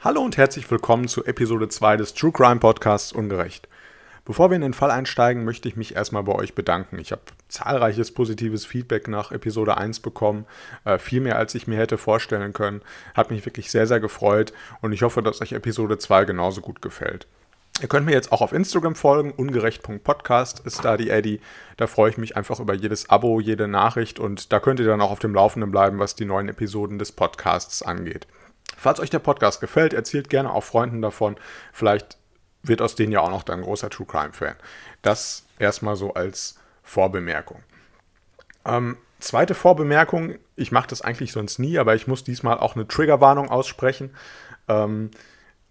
Hallo und herzlich willkommen zu Episode 2 des True Crime Podcasts Ungerecht. Bevor wir in den Fall einsteigen, möchte ich mich erstmal bei euch bedanken. Ich habe zahlreiches positives Feedback nach Episode 1 bekommen, äh, viel mehr als ich mir hätte vorstellen können. Hat mich wirklich sehr, sehr gefreut und ich hoffe, dass euch Episode 2 genauso gut gefällt. Ihr könnt mir jetzt auch auf Instagram folgen, ungerecht.podcast ist da die Eddie. Da freue ich mich einfach über jedes Abo, jede Nachricht und da könnt ihr dann auch auf dem Laufenden bleiben, was die neuen Episoden des Podcasts angeht. Falls euch der Podcast gefällt, erzählt gerne auch Freunden davon. Vielleicht wird aus denen ja auch noch dann großer True Crime Fan. Das erstmal so als Vorbemerkung. Ähm, zweite Vorbemerkung, ich mache das eigentlich sonst nie, aber ich muss diesmal auch eine Triggerwarnung aussprechen. Ähm,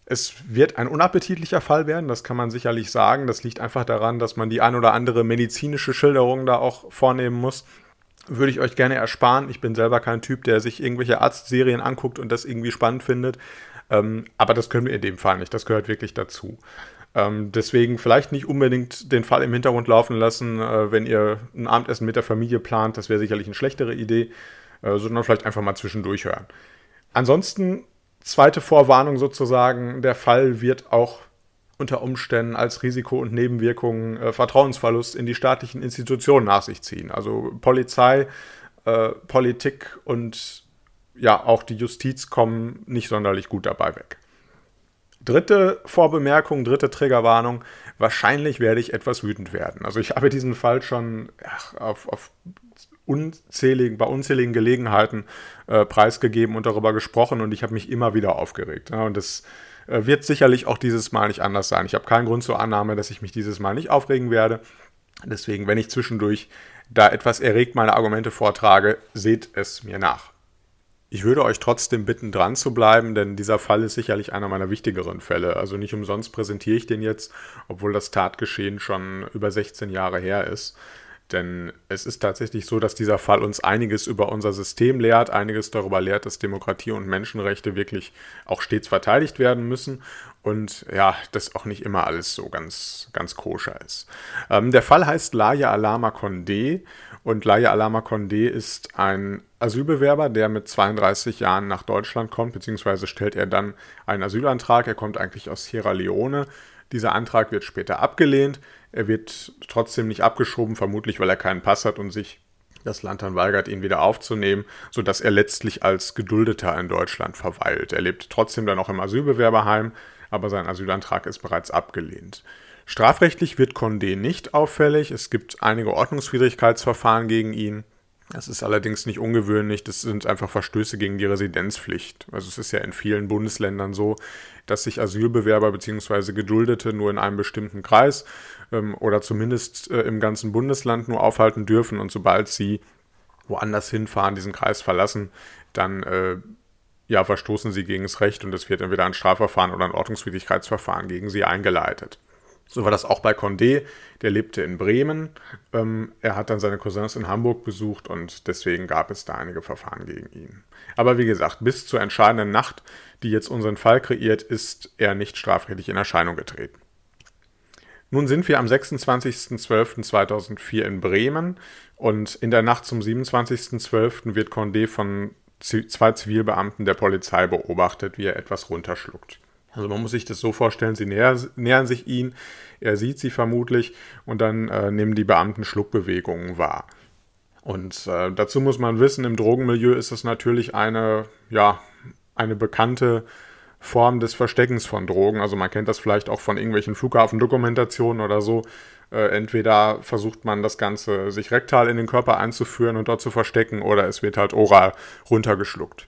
es wird ein unappetitlicher Fall werden, das kann man sicherlich sagen. Das liegt einfach daran, dass man die ein oder andere medizinische Schilderung da auch vornehmen muss würde ich euch gerne ersparen. Ich bin selber kein Typ, der sich irgendwelche Arztserien anguckt und das irgendwie spannend findet. Ähm, aber das können wir in dem Fall nicht. Das gehört wirklich dazu. Ähm, deswegen vielleicht nicht unbedingt den Fall im Hintergrund laufen lassen, äh, wenn ihr ein Abendessen mit der Familie plant. Das wäre sicherlich eine schlechtere Idee, äh, sondern vielleicht einfach mal zwischendurch hören. Ansonsten, zweite Vorwarnung sozusagen, der Fall wird auch unter Umständen als Risiko und Nebenwirkungen äh, Vertrauensverlust in die staatlichen Institutionen nach sich ziehen. Also Polizei, äh, Politik und ja, auch die Justiz kommen nicht sonderlich gut dabei weg. Dritte Vorbemerkung, dritte Triggerwarnung. Wahrscheinlich werde ich etwas wütend werden. Also ich habe diesen Fall schon ach, auf, auf unzähligen, bei unzähligen Gelegenheiten äh, preisgegeben und darüber gesprochen und ich habe mich immer wieder aufgeregt. Ja, und das wird sicherlich auch dieses Mal nicht anders sein. Ich habe keinen Grund zur Annahme, dass ich mich dieses Mal nicht aufregen werde. Deswegen, wenn ich zwischendurch da etwas erregt meine Argumente vortrage, seht es mir nach. Ich würde euch trotzdem bitten, dran zu bleiben, denn dieser Fall ist sicherlich einer meiner wichtigeren Fälle. Also nicht umsonst präsentiere ich den jetzt, obwohl das Tatgeschehen schon über 16 Jahre her ist. Denn es ist tatsächlich so, dass dieser Fall uns einiges über unser System lehrt, einiges darüber lehrt, dass Demokratie und Menschenrechte wirklich auch stets verteidigt werden müssen und ja, dass auch nicht immer alles so ganz, ganz koscher ist. Ähm, der Fall heißt Laya Alama Condé und Laya Alama Condé ist ein Asylbewerber, der mit 32 Jahren nach Deutschland kommt, beziehungsweise stellt er dann einen Asylantrag. Er kommt eigentlich aus Sierra Leone. Dieser Antrag wird später abgelehnt. Er wird trotzdem nicht abgeschoben, vermutlich weil er keinen Pass hat und sich das Land dann weigert, ihn wieder aufzunehmen, sodass er letztlich als Geduldeter in Deutschland verweilt. Er lebt trotzdem dann noch im Asylbewerberheim, aber sein Asylantrag ist bereits abgelehnt. Strafrechtlich wird Condé nicht auffällig. Es gibt einige Ordnungswidrigkeitsverfahren gegen ihn. Das ist allerdings nicht ungewöhnlich, das sind einfach Verstöße gegen die Residenzpflicht. Also es ist ja in vielen Bundesländern so, dass sich Asylbewerber bzw. Geduldete nur in einem bestimmten Kreis ähm, oder zumindest äh, im ganzen Bundesland nur aufhalten dürfen und sobald sie woanders hinfahren, diesen Kreis verlassen, dann äh, ja, verstoßen sie gegen das Recht und es wird entweder ein Strafverfahren oder ein Ordnungswidrigkeitsverfahren gegen sie eingeleitet. So war das auch bei Condé. Der lebte in Bremen. Ähm, er hat dann seine Cousins in Hamburg besucht und deswegen gab es da einige Verfahren gegen ihn. Aber wie gesagt, bis zur entscheidenden Nacht, die jetzt unseren Fall kreiert, ist er nicht strafrechtlich in Erscheinung getreten. Nun sind wir am 26.12.2004 in Bremen und in der Nacht zum 27.12. wird Condé von zwei Zivilbeamten der Polizei beobachtet, wie er etwas runterschluckt. Also man muss sich das so vorstellen, sie näher, nähern sich ihn, er sieht sie vermutlich und dann äh, nehmen die Beamten Schluckbewegungen wahr. Und äh, dazu muss man wissen, im Drogenmilieu ist das natürlich eine, ja, eine bekannte Form des Versteckens von Drogen. Also man kennt das vielleicht auch von irgendwelchen Flughafendokumentationen oder so. Äh, entweder versucht man das Ganze sich rektal in den Körper einzuführen und dort zu verstecken oder es wird halt oral runtergeschluckt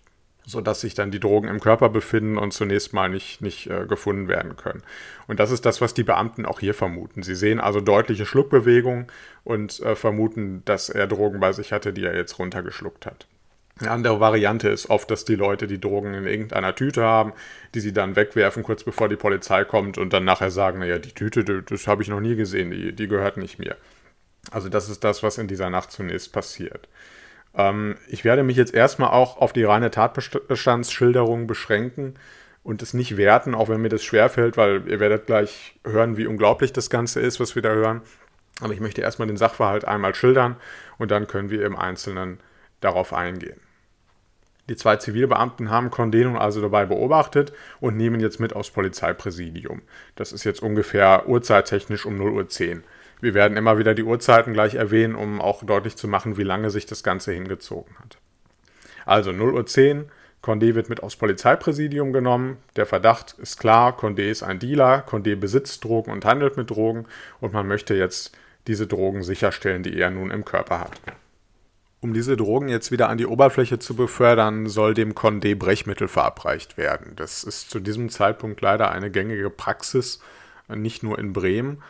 sodass sich dann die Drogen im Körper befinden und zunächst mal nicht, nicht äh, gefunden werden können. Und das ist das, was die Beamten auch hier vermuten. Sie sehen also deutliche Schluckbewegungen und äh, vermuten, dass er Drogen bei sich hatte, die er jetzt runtergeschluckt hat. Eine andere Variante ist oft, dass die Leute die Drogen in irgendeiner Tüte haben, die sie dann wegwerfen, kurz bevor die Polizei kommt und dann nachher sagen, naja, die Tüte, das, das habe ich noch nie gesehen, die, die gehört nicht mir. Also das ist das, was in dieser Nacht zunächst passiert. Ähm, ich werde mich jetzt erstmal auch auf die reine Tatbestandsschilderung beschränken und es nicht werten, auch wenn mir das schwerfällt, weil ihr werdet gleich hören, wie unglaublich das Ganze ist, was wir da hören. Aber ich möchte erstmal den Sachverhalt einmal schildern und dann können wir im Einzelnen darauf eingehen. Die zwei Zivilbeamten haben Condé nun also dabei beobachtet und nehmen jetzt mit aufs Polizeipräsidium. Das ist jetzt ungefähr uhrzeittechnisch um 0 Uhr 10. Wir werden immer wieder die Uhrzeiten gleich erwähnen, um auch deutlich zu machen, wie lange sich das Ganze hingezogen hat. Also 0 Uhr 10, Condé wird mit aufs Polizeipräsidium genommen. Der Verdacht ist klar, Condé ist ein Dealer, Condé besitzt Drogen und handelt mit Drogen und man möchte jetzt diese Drogen sicherstellen, die er nun im Körper hat. Um diese Drogen jetzt wieder an die Oberfläche zu befördern, soll dem Condé Brechmittel verabreicht werden. Das ist zu diesem Zeitpunkt leider eine gängige Praxis, nicht nur in Bremen.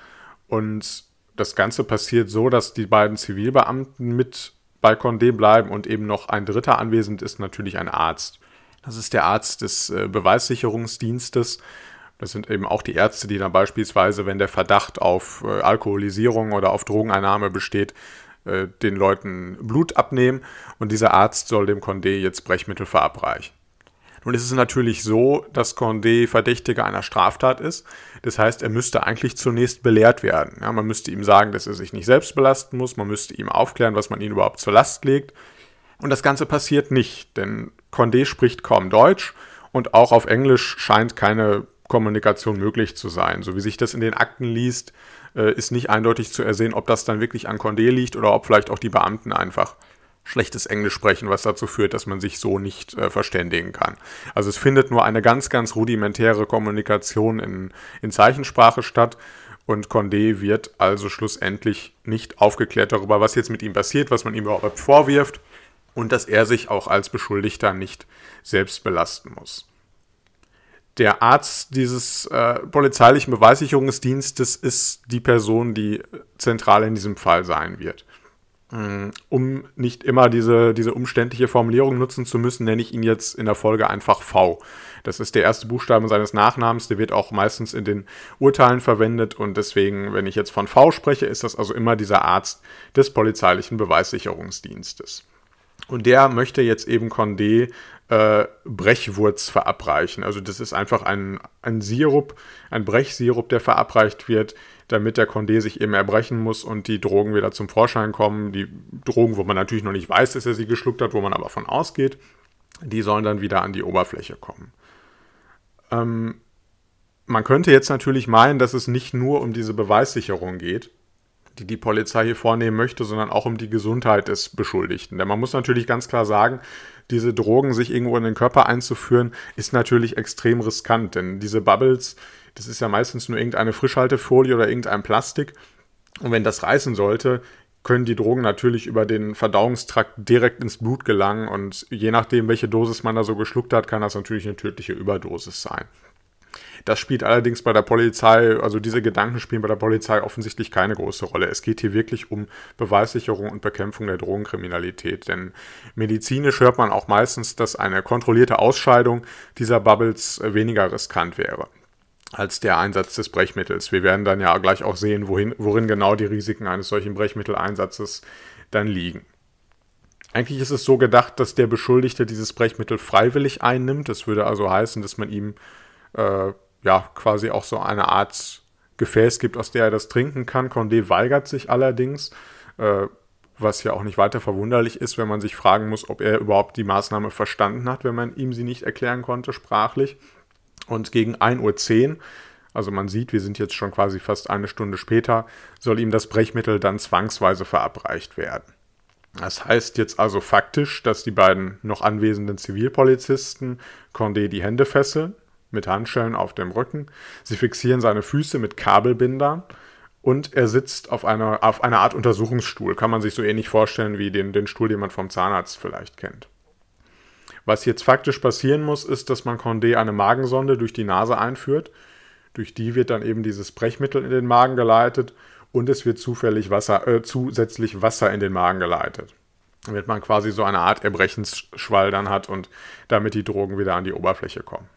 Und das Ganze passiert so, dass die beiden Zivilbeamten mit bei Condé bleiben und eben noch ein dritter anwesend ist, natürlich ein Arzt. Das ist der Arzt des äh, Beweissicherungsdienstes. Das sind eben auch die Ärzte, die dann beispielsweise, wenn der Verdacht auf äh, Alkoholisierung oder auf Drogeneinnahme besteht, äh, den Leuten Blut abnehmen. Und dieser Arzt soll dem Condé jetzt Brechmittel verabreichen. Nun ist es natürlich so, dass Condé Verdächtiger einer Straftat ist. Das heißt, er müsste eigentlich zunächst belehrt werden. Ja, man müsste ihm sagen, dass er sich nicht selbst belasten muss. Man müsste ihm aufklären, was man ihm überhaupt zur Last legt. Und das Ganze passiert nicht, denn Condé spricht kaum Deutsch und auch auf Englisch scheint keine Kommunikation möglich zu sein. So wie sich das in den Akten liest, äh, ist nicht eindeutig zu ersehen, ob das dann wirklich an Condé liegt oder ob vielleicht auch die Beamten einfach schlechtes Englisch sprechen, was dazu führt, dass man sich so nicht äh, verständigen kann. Also es findet nur eine ganz, ganz rudimentäre Kommunikation in, in Zeichensprache statt und Condé wird also schlussendlich nicht aufgeklärt darüber, was jetzt mit ihm passiert, was man ihm überhaupt vorwirft und dass er sich auch als Beschuldigter nicht selbst belasten muss. Der Arzt dieses äh, polizeilichen Beweissicherungsdienstes ist die Person, die zentral in diesem Fall sein wird. Mm, um nicht immer diese, diese umständliche Formulierung nutzen zu müssen, nenne ich ihn jetzt in der Folge einfach V. Das ist der erste Buchstabe seines Nachnamens, der wird auch meistens in den Urteilen verwendet und deswegen, wenn ich jetzt von V spreche, ist das also immer dieser Arzt des polizeilichen Beweissicherungsdienstes. Und der möchte jetzt eben Condé äh, Brechwurz verabreichen. Also das ist einfach ein, ein Sirup, ein Brechsirup, der verabreicht wird, damit der Condé sich eben erbrechen muss und die Drogen wieder zum Vorschein kommen. Die Drogen, wo man natürlich noch nicht weiß, dass er sie geschluckt hat, wo man aber von ausgeht, die sollen dann wieder an die Oberfläche kommen. Ähm, man könnte jetzt natürlich meinen, dass es nicht nur um diese Beweissicherung geht, die die Polizei hier vornehmen möchte, sondern auch um die Gesundheit des Beschuldigten. Denn man muss natürlich ganz klar sagen, diese Drogen sich irgendwo in den Körper einzuführen, ist natürlich extrem riskant, denn diese Bubbles, das ist ja meistens nur irgendeine Frischhaltefolie oder irgendein Plastik. Und wenn das reißen sollte, können die Drogen natürlich über den Verdauungstrakt direkt ins Blut gelangen und je nachdem, welche Dosis man da so geschluckt hat, kann das natürlich eine tödliche Überdosis sein. Das spielt allerdings bei der Polizei, also diese Gedanken spielen bei der Polizei offensichtlich keine große Rolle. Es geht hier wirklich um Beweissicherung und Bekämpfung der Drogenkriminalität. Denn medizinisch hört man auch meistens, dass eine kontrollierte Ausscheidung dieser Bubbles weniger riskant wäre als der Einsatz des Brechmittels. Wir werden dann ja gleich auch sehen, wohin, worin genau die Risiken eines solchen Brechmitteleinsatzes dann liegen. Eigentlich ist es so gedacht, dass der Beschuldigte dieses Brechmittel freiwillig einnimmt. Das würde also heißen, dass man ihm äh, ja quasi auch so eine Art Gefäß gibt, aus der er das trinken kann. Condé weigert sich allerdings, äh, was ja auch nicht weiter verwunderlich ist, wenn man sich fragen muss, ob er überhaupt die Maßnahme verstanden hat, wenn man ihm sie nicht erklären konnte sprachlich. Und gegen 1.10 Uhr, also man sieht, wir sind jetzt schon quasi fast eine Stunde später, soll ihm das Brechmittel dann zwangsweise verabreicht werden. Das heißt jetzt also faktisch, dass die beiden noch anwesenden Zivilpolizisten Condé die Hände fesseln, mit Handschellen auf dem Rücken. Sie fixieren seine Füße mit Kabelbindern und er sitzt auf einer, auf einer Art Untersuchungsstuhl. Kann man sich so ähnlich vorstellen wie den, den Stuhl, den man vom Zahnarzt vielleicht kennt. Was jetzt faktisch passieren muss, ist, dass man Condé eine Magensonde durch die Nase einführt. Durch die wird dann eben dieses Brechmittel in den Magen geleitet und es wird zufällig Wasser, äh, zusätzlich Wasser in den Magen geleitet. Damit man quasi so eine Art Erbrechensschwall dann hat und damit die Drogen wieder an die Oberfläche kommen.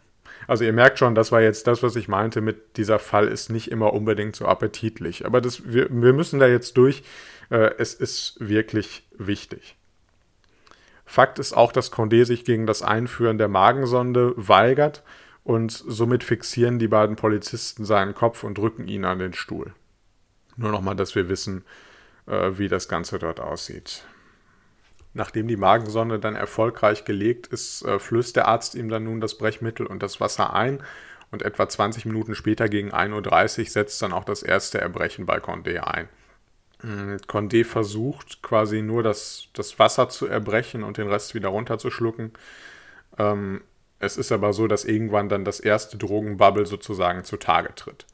Also ihr merkt schon, das war jetzt das, was ich meinte mit dieser Fall ist nicht immer unbedingt so appetitlich. Aber das, wir, wir müssen da jetzt durch. Äh, es ist wirklich wichtig. Fakt ist auch, dass Condé sich gegen das Einführen der Magensonde weigert und somit fixieren die beiden Polizisten seinen Kopf und drücken ihn an den Stuhl. Nur nochmal, dass wir wissen, äh, wie das Ganze dort aussieht. Nachdem die Magensonde dann erfolgreich gelegt ist, äh, flößt der Arzt ihm dann nun das Brechmittel und das Wasser ein und etwa 20 Minuten später gegen 1.30 Uhr setzt dann auch das erste Erbrechen bei Condé ein. Hm, Condé versucht quasi nur das, das Wasser zu erbrechen und den Rest wieder runterzuschlucken. Ähm, es ist aber so, dass irgendwann dann das erste Drogenbubble sozusagen zutage tritt.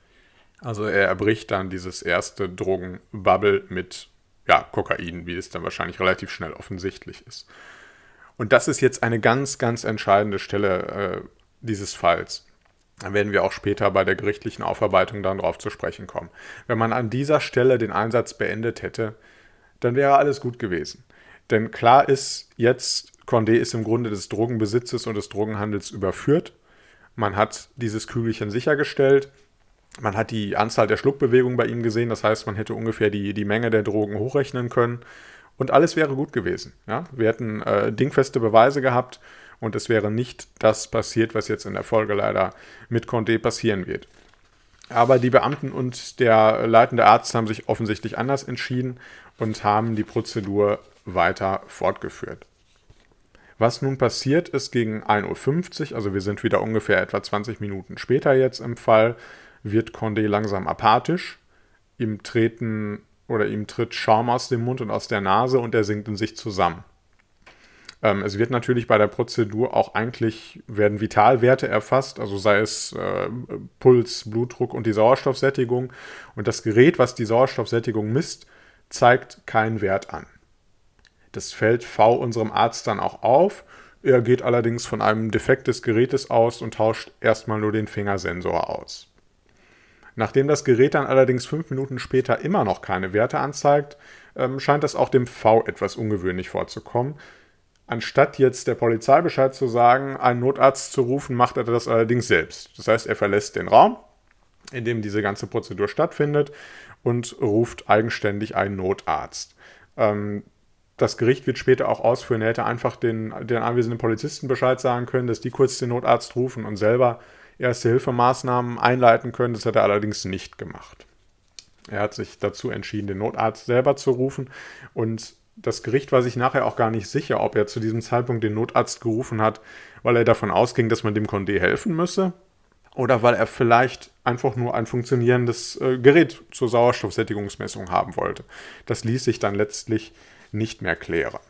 Also er erbricht dann dieses erste Drogenbubble mit ja, Kokain, wie es dann wahrscheinlich relativ schnell offensichtlich ist. Und das ist jetzt eine ganz, ganz entscheidende Stelle äh, dieses Falls. Da werden wir auch später bei der gerichtlichen Aufarbeitung dann drauf zu sprechen kommen. Wenn man an dieser Stelle den Einsatz beendet hätte, dann wäre alles gut gewesen. Denn klar ist jetzt, Condé ist im Grunde des Drogenbesitzes und des Drogenhandels überführt. Man hat dieses Kügelchen sichergestellt. Man hat die Anzahl der Schluckbewegungen bei ihm gesehen. Das heißt, man hätte ungefähr die, die Menge der Drogen hochrechnen können. Und alles wäre gut gewesen. Ja? Wir hätten äh, dingfeste Beweise gehabt und es wäre nicht das passiert, was jetzt in der Folge leider mit Condé passieren wird. Aber die Beamten und der leitende Arzt haben sich offensichtlich anders entschieden und haben die Prozedur weiter fortgeführt. Was nun passiert ist gegen 1.50 Uhr, also wir sind wieder ungefähr etwa 20 Minuten später jetzt im Fall, wird Condé langsam apathisch. Ihm treten oder ihm tritt Schaum aus dem Mund und aus der Nase und er sinkt in sich zusammen. Ähm, es wird natürlich bei der Prozedur auch eigentlich, werden Vitalwerte erfasst, also sei es äh, Puls, Blutdruck und die Sauerstoffsättigung. Und das Gerät, was die Sauerstoffsättigung misst, zeigt keinen Wert an. Das fällt V unserem Arzt dann auch auf. Er geht allerdings von einem Defekt des Gerätes aus und tauscht erstmal nur den Fingersensor aus. Nachdem das Gerät dann allerdings fünf Minuten später immer noch keine Werte anzeigt, ähm, scheint das auch dem V etwas ungewöhnlich vorzukommen, Anstatt jetzt der Polizei Bescheid zu sagen, einen Notarzt zu rufen, macht er das allerdings selbst. Das heißt, er verlässt den Raum, in dem diese ganze Prozedur stattfindet und ruft eigenständig einen Notarzt. Ähm, das Gericht wird später auch ausführen, er hätte einfach den, den anwesenden Polizisten Bescheid sagen können, dass die kurz den Notarzt rufen und selber erste Hilfemaßnahmen einleiten können. Das hat er allerdings nicht gemacht. Er hat sich dazu entschieden, den Notarzt selber zu rufen und das Gericht war sich nachher auch gar nicht sicher, ob er zu diesem Zeitpunkt den Notarzt gerufen hat, weil er davon ausging, dass man dem Condé helfen müsse, oder weil er vielleicht einfach nur ein funktionierendes äh, Gerät zur Sauerstoffsättigungsmessung haben wollte. Das ließ sich dann letztlich nicht mehr klären.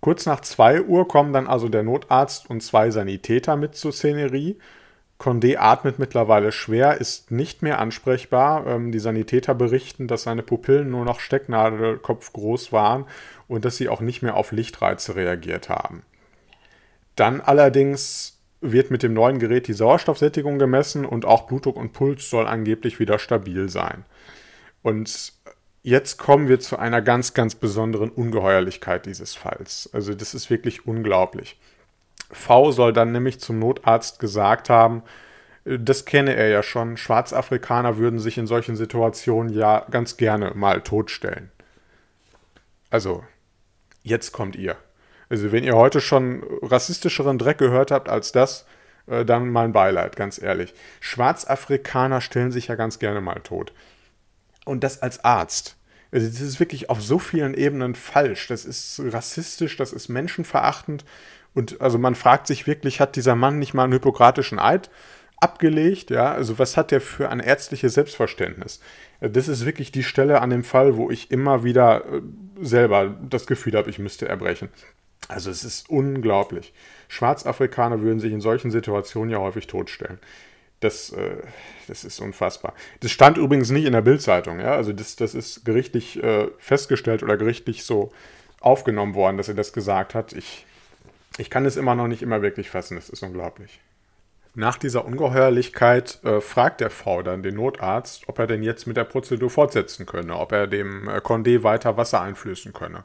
Kurz nach 2 Uhr kommen dann also der Notarzt und zwei Sanitäter mit zur Szenerie Condé atmet mittlerweile schwer, ist nicht mehr ansprechbar. Ähm, die Sanitäter berichten, dass seine Pupillen nur noch stecknadelkopfgroß waren und dass sie auch nicht mehr auf Lichtreize reagiert haben. Dann allerdings wird mit dem neuen Gerät die Sauerstoffsättigung gemessen und auch Blutdruck und Puls soll angeblich wieder stabil sein. Und jetzt kommen wir zu einer ganz, ganz besonderen Ungeheuerlichkeit dieses Falls. Also das ist wirklich unglaublich. V soll dann nämlich zum Notarzt gesagt haben, äh, das kenne er ja schon, Schwarzafrikaner würden sich in solchen Situationen ja ganz gerne mal totstellen. Also, jetzt kommt ihr. Also, wenn ihr heute schon rassistischeren Dreck gehört habt als das, äh, dann mein Beileid, ganz ehrlich. Schwarzafrikaner stellen sich ja ganz gerne mal tot. Und das als Arzt. Also, das ist wirklich auf so vielen Ebenen falsch. Das ist rassistisch, das ist menschenverachtend und also man fragt sich wirklich, hat dieser Mann nicht mal einen hypokratischen Eid abgelegt? Ja, also was hat der für ein ärztliches Selbstverständnis? Das ist wirklich die Stelle an dem Fall, wo ich immer wieder äh, selber das Gefühl habe, ich müsste erbrechen. Also es ist unglaublich. Schwarzafrikaner würden sich in solchen Situationen ja häufig totstellen. Das, äh, das ist unfassbar. Das stand übrigens nicht in der Bildzeitung, ja. Also das, das ist gerichtlich äh, festgestellt oder gerichtlich so aufgenommen worden, dass er das gesagt hat. Ich ich kann es immer noch nicht immer wirklich fassen, es ist unglaublich. Nach dieser Ungeheuerlichkeit äh, fragt der V dann den Notarzt, ob er denn jetzt mit der Prozedur fortsetzen könne, ob er dem äh, Condé weiter Wasser einflößen könne.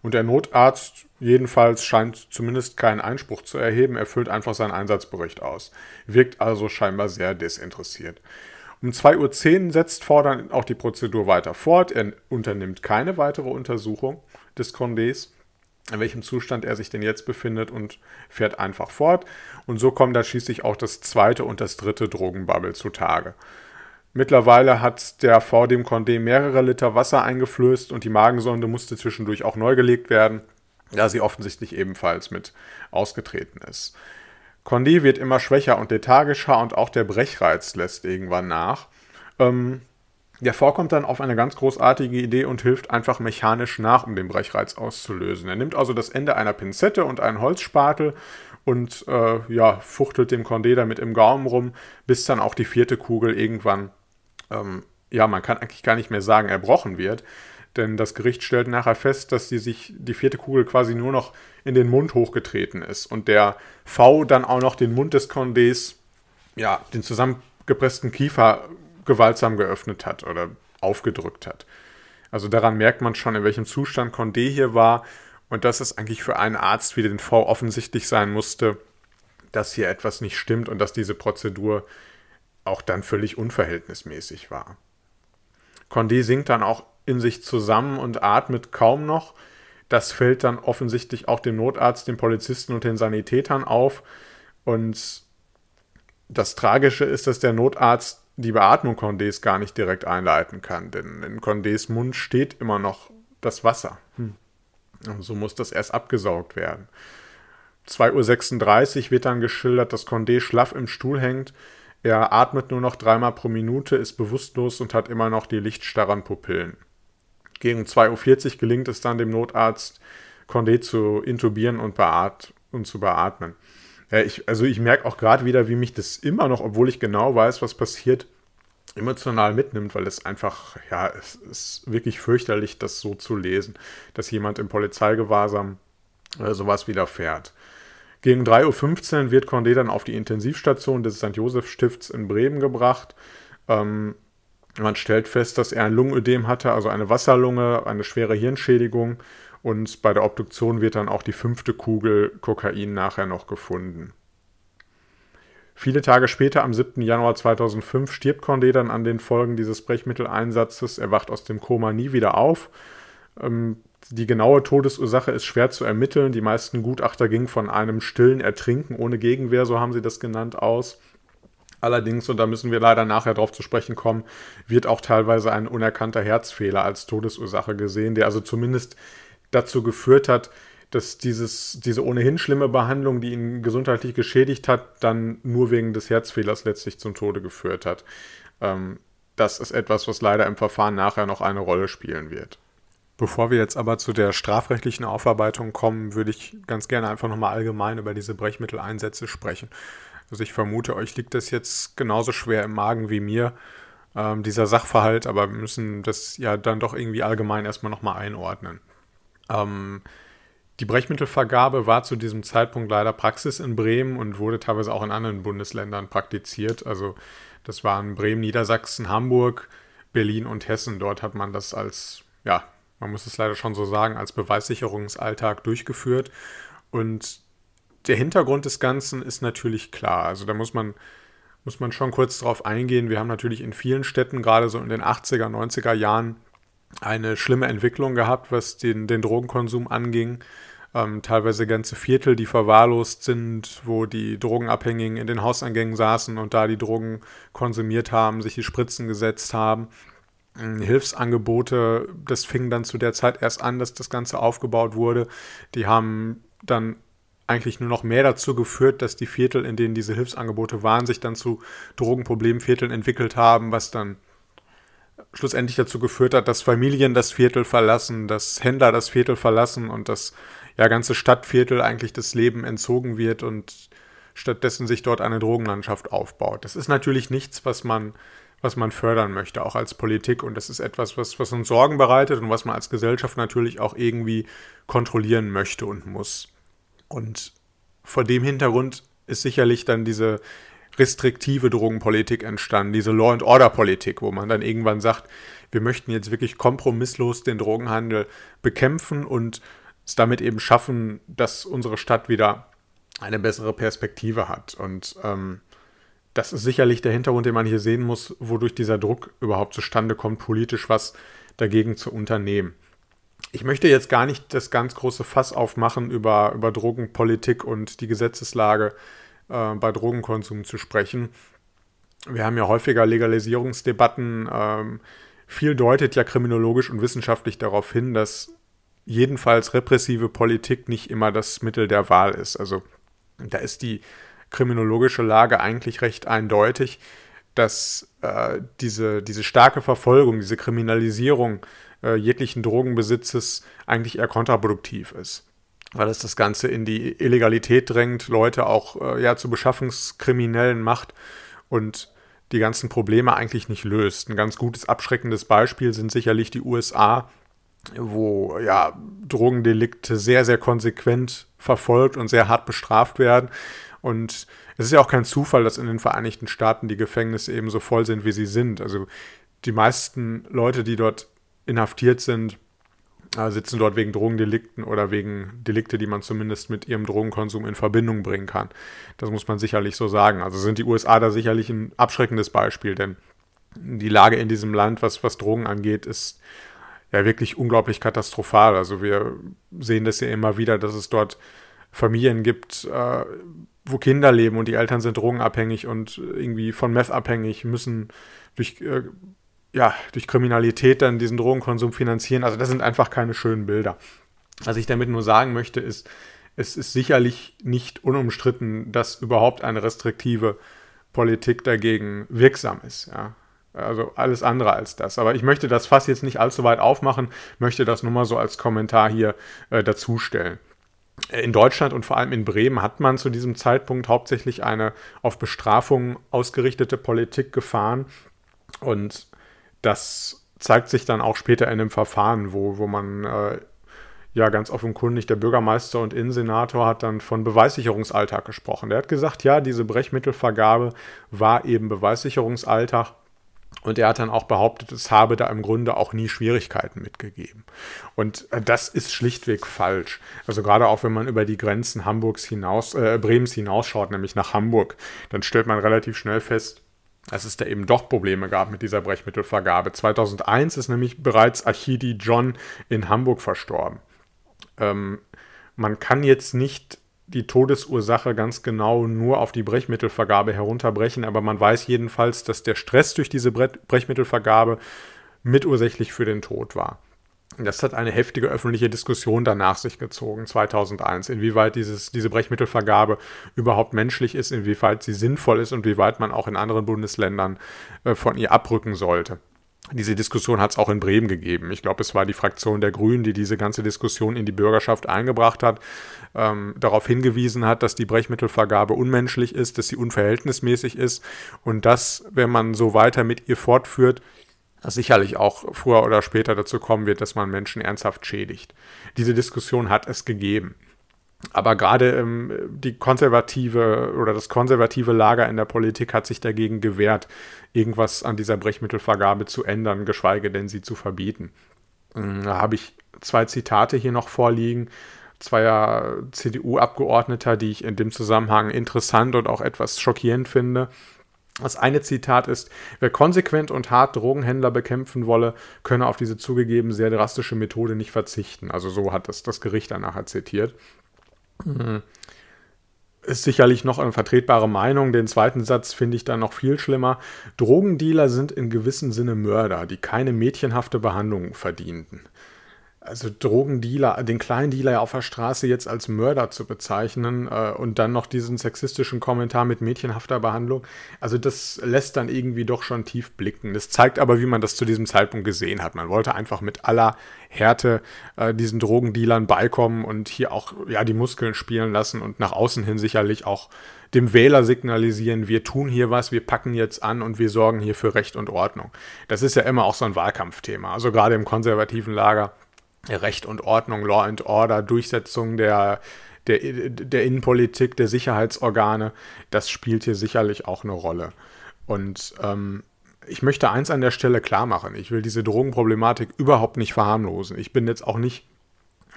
Und der Notarzt jedenfalls scheint zumindest keinen Einspruch zu erheben, erfüllt einfach seinen Einsatzbericht aus. Wirkt also scheinbar sehr desinteressiert. Um 2.10 Uhr setzt dann auch die Prozedur weiter fort. Er unternimmt keine weitere Untersuchung des Condés in welchem Zustand er sich denn jetzt befindet und fährt einfach fort. Und so kommt dann schließlich auch das zweite und das dritte Drogenbubble zutage. Mittlerweile hat der V dem Condé mehrere Liter Wasser eingeflößt und die Magensonde musste zwischendurch auch neu gelegt werden, da sie offensichtlich ebenfalls mit ausgetreten ist. Condé wird immer schwächer und lethargischer und auch der Brechreiz lässt irgendwann nach. Ähm, der vorkommt dann auf eine ganz großartige Idee und hilft einfach mechanisch nach, um den Brechreiz auszulösen. Er nimmt also das Ende einer Pinzette und einen Holzspatel und äh, ja, fuchtelt dem Condé damit im Gaumen rum, bis dann auch die vierte Kugel irgendwann, ähm, ja, man kann eigentlich gar nicht mehr sagen, erbrochen wird. Denn das Gericht stellt nachher fest, dass die sich die vierte Kugel quasi nur noch in den Mund hochgetreten ist und der V dann auch noch den Mund des Condés, ja, den zusammengepressten Kiefer gewaltsam geöffnet hat oder aufgedrückt hat. Also daran merkt man schon, in welchem Zustand Condé hier war und dass es eigentlich für einen Arzt wie den V offensichtlich sein musste, dass hier etwas nicht stimmt und dass diese Prozedur auch dann völlig unverhältnismäßig war. Condé sinkt dann auch in sich zusammen und atmet kaum noch. Das fällt dann offensichtlich auch dem Notarzt, den Polizisten und den Sanitätern auf. Und das Tragische ist, dass der Notarzt die Beatmung Condés gar nicht direkt einleiten kann, denn in Condés Mund steht immer noch das Wasser. Hm. Und so muss das erst abgesaugt werden. 2.36 Uhr wird dann geschildert, dass Condé schlaff im Stuhl hängt. Er atmet nur noch dreimal pro Minute, ist bewusstlos und hat immer noch die lichtstarren Pupillen. Gegen 2.40 Uhr gelingt es dann dem Notarzt, Condé zu intubieren und, beat und zu beatmen. Ja, ich, also ich merke auch gerade wieder, wie mich das immer noch, obwohl ich genau weiß, was passiert, emotional mitnimmt, weil es einfach, ja, es ist wirklich fürchterlich, das so zu lesen, dass jemand im Polizeigewahrsam äh, sowas widerfährt. Gegen 3.15 Uhr wird Condé dann auf die Intensivstation des St. Josef Stifts in Bremen gebracht. Ähm, man stellt fest, dass er ein Lungenödem hatte, also eine Wasserlunge, eine schwere Hirnschädigung. Und bei der Obduktion wird dann auch die fünfte Kugel Kokain nachher noch gefunden. Viele Tage später, am 7. Januar 2005, stirbt Condé dann an den Folgen dieses Brechmitteleinsatzes. Er wacht aus dem Koma nie wieder auf. Ähm, die genaue Todesursache ist schwer zu ermitteln. Die meisten Gutachter gingen von einem stillen Ertrinken ohne Gegenwehr, so haben sie das genannt, aus. Allerdings, und da müssen wir leider nachher darauf zu sprechen kommen, wird auch teilweise ein unerkannter Herzfehler als Todesursache gesehen, der also zumindest dazu geführt hat, dass dieses, diese ohnehin schlimme Behandlung, die ihn gesundheitlich geschädigt hat, dann nur wegen des Herzfehlers letztlich zum Tode geführt hat. Ähm, das ist etwas, was leider im Verfahren nachher noch eine Rolle spielen wird. Bevor wir jetzt aber zu der strafrechtlichen Aufarbeitung kommen, würde ich ganz gerne einfach nochmal allgemein über diese Brechmitteleinsätze sprechen. Also ich vermute, euch liegt das jetzt genauso schwer im Magen wie mir, ähm, dieser Sachverhalt, aber wir müssen das ja dann doch irgendwie allgemein erstmal nochmal einordnen. Ähm, die Brechmittelvergabe war zu diesem Zeitpunkt leider Praxis in Bremen und wurde teilweise auch in anderen Bundesländern praktiziert. Also das waren Bremen, Niedersachsen, Hamburg, Berlin und Hessen. Dort hat man das als, ja, man muss es leider schon so sagen, als Beweissicherungsalltag durchgeführt. Und der Hintergrund des Ganzen ist natürlich klar. Also da muss man, muss man schon kurz drauf eingehen. Wir haben natürlich in vielen Städten, gerade so in den 80er, 90er Jahren, eine schlimme Entwicklung gehabt, was den, den Drogenkonsum anging. Ähm, teilweise ganze Viertel, die verwahrlost sind, wo die Drogenabhängigen in den Hauseingängen saßen und da die Drogen konsumiert haben, sich die Spritzen gesetzt haben. Ähm, Hilfsangebote, das fing dann zu der Zeit erst an, dass das Ganze aufgebaut wurde. Die haben dann eigentlich nur noch mehr dazu geführt, dass die Viertel, in denen diese Hilfsangebote waren, sich dann zu Drogenproblemvierteln entwickelt haben, was dann schlussendlich dazu geführt hat, dass Familien das Viertel verlassen, dass Händler das Viertel verlassen und das ja, ganze Stadtviertel eigentlich das Leben entzogen wird und stattdessen sich dort eine Drogenlandschaft aufbaut. Das ist natürlich nichts, was man, was man fördern möchte, auch als Politik. Und das ist etwas, was, was uns Sorgen bereitet und was man als Gesellschaft natürlich auch irgendwie kontrollieren möchte und muss. Und vor dem Hintergrund ist sicherlich dann diese restriktive Drogenpolitik entstanden, diese Law and Order Politik, wo man dann irgendwann sagt, wir möchten jetzt wirklich kompromisslos den Drogenhandel bekämpfen und es damit eben schaffen, dass unsere Stadt wieder eine bessere Perspektive hat. Und ähm, das ist sicherlich der Hintergrund, den man hier sehen muss, wodurch dieser Druck überhaupt zustande kommt, politisch was dagegen zu unternehmen. Ich möchte jetzt gar nicht das ganz große Fass aufmachen, über, über Drogenpolitik und die Gesetzeslage äh, bei Drogenkonsum zu sprechen. wir haben ja häufiger Legalisierungsdebatten. Ähm, viel deutet ja kriminologisch und wissenschaftlich darauf hin, dass jedenfalls repressive Politik nicht immer das Mittel der Wahl ist. Also da ist die kriminologische Lage eigentlich recht eindeutig, dass äh, diese, diese starke Verfolgung, diese Kriminalisierung äh, jeglichen Drogenbesitzes eigentlich eher kontraproduktiv ist. Weil es das Ganze in die Illegalität drängt, Leute auch äh, ja, zu Beschaffungskriminellen macht und die ganzen Probleme eigentlich nicht löst. Ein ganz gutes abschreckendes Beispiel sind sicherlich die USA, wo ja Drogendelikte sehr, sehr konsequent verfolgt und sehr hart bestraft werden. Und es ist ja auch kein Zufall, dass in den Vereinigten Staaten die Gefängnisse eben so voll sind, wie sie sind. Also die meisten Leute, die dort inhaftiert sind, äh, sitzen dort wegen Drogendelikten oder wegen Delikte, die man zumindest mit ihrem Drogenkonsum in Verbindung bringen kann. Das muss man sicherlich so sagen. Also sind die USA da sicherlich ein abschreckendes Beispiel, denn die Lage in diesem Land, was, was Drogen angeht, ist ja wirklich unglaublich katastrophal. Also wir sehen das ja immer wieder, dass es dort Familien gibt, äh, wo Kinder leben und die Eltern sind drogenabhängig und irgendwie von Meth abhängig, müssen durch, äh, ja, durch Kriminalität dann diesen Drogenkonsum finanzieren. Also das sind einfach keine schönen Bilder. Was ich damit nur sagen möchte, ist, es ist sicherlich nicht unumstritten, dass überhaupt eine restriktive Politik dagegen wirksam ist. Ja. Also alles andere als das. Aber ich möchte das Fass jetzt nicht allzu weit aufmachen, möchte das nur mal so als Kommentar hier äh, dazustellen. In Deutschland und vor allem in Bremen hat man zu diesem Zeitpunkt hauptsächlich eine auf Bestrafung ausgerichtete Politik gefahren. Und das zeigt sich dann auch später in dem Verfahren, wo, wo man äh, ja ganz offenkundig, der Bürgermeister und Innensenator hat dann von Beweissicherungsalltag gesprochen. Der hat gesagt, ja, diese Brechmittelvergabe war eben Beweissicherungsalltag und er hat dann auch behauptet, es habe da im Grunde auch nie Schwierigkeiten mitgegeben. Und äh, das ist schlichtweg falsch. Also gerade auch wenn man über die Grenzen Hamburgs hinaus, äh, Bremens hinausschaut, nämlich nach Hamburg, dann stellt man relativ schnell fest, dass es da eben doch Probleme gab mit dieser Brechmittelvergabe. 2001 ist nämlich bereits Achidi John in Hamburg verstorben. Ähm, man kann jetzt nicht die Todesursache ganz genau nur auf die Brechmittelvergabe herunterbrechen, aber man weiß jedenfalls, dass der Stress durch diese Brechmittelvergabe mitursächlich für den Tod war. Das hat eine heftige öffentliche Diskussion danach sich gezogen, 2001, inwieweit dieses, diese Brechmittelvergabe überhaupt menschlich ist, inwieweit sie sinnvoll ist und wie weit man auch in anderen Bundesländern äh, von ihr abrücken sollte. Diese Diskussion hat es auch in Bremen gegeben. Ich glaube, es war die Fraktion der Grünen, die diese ganze Diskussion in die Bürgerschaft eingebracht hat, ähm, darauf hingewiesen hat, dass die Brechmittelvergabe unmenschlich ist, dass sie unverhältnismäßig ist und dass, wenn man so weiter mit ihr fortführt, sicherlich auch früher oder später dazu kommen wird, dass man Menschen ernsthaft schädigt. Diese Diskussion hat es gegeben. Aber gerade ähm, die konservative oder das konservative Lager in der Politik hat sich dagegen gewehrt, irgendwas an dieser Brechmittelvergabe zu ändern, geschweige denn sie zu verbieten. Ähm, da habe ich zwei Zitate hier noch vorliegen, zweier CDU-Abgeordneter, die ich in dem Zusammenhang interessant und auch etwas schockierend finde. Das eine Zitat ist, wer konsequent und hart Drogenhändler bekämpfen wolle, könne auf diese zugegeben sehr drastische Methode nicht verzichten. Also so hat das das Gericht dann nachher zitiert. Mhm. Ist sicherlich noch eine vertretbare Meinung. Den zweiten Satz finde ich dann noch viel schlimmer. Drogendealer sind in gewissem Sinne Mörder, die keine mädchenhafte Behandlung verdienten also Drogendealer, den kleinen Dealer auf der Straße jetzt als Mörder zu bezeichnen äh, und dann noch diesen sexistischen Kommentar mit mädchenhafter Behandlung, also das lässt dann irgendwie doch schon tief blicken. Das zeigt aber, wie man das zu diesem Zeitpunkt gesehen hat. Man wollte einfach mit aller Härte äh, diesen Drogendealern beikommen und hier auch ja die Muskeln spielen lassen und nach außen hin sicherlich auch dem Wähler signalisieren, wir tun hier was, wir packen jetzt an und wir sorgen hier für Recht und Ordnung. Das ist ja immer auch so ein Wahlkampfthema. Also gerade im konservativen Lager Recht und Ordnung, Law and Order, Durchsetzung der, der, der Innenpolitik, der Sicherheitsorgane, das spielt hier sicherlich auch eine Rolle. Und ähm, ich möchte eins an der Stelle klar machen. Ich will diese Drogenproblematik überhaupt nicht verharmlosen. Ich bin jetzt auch nicht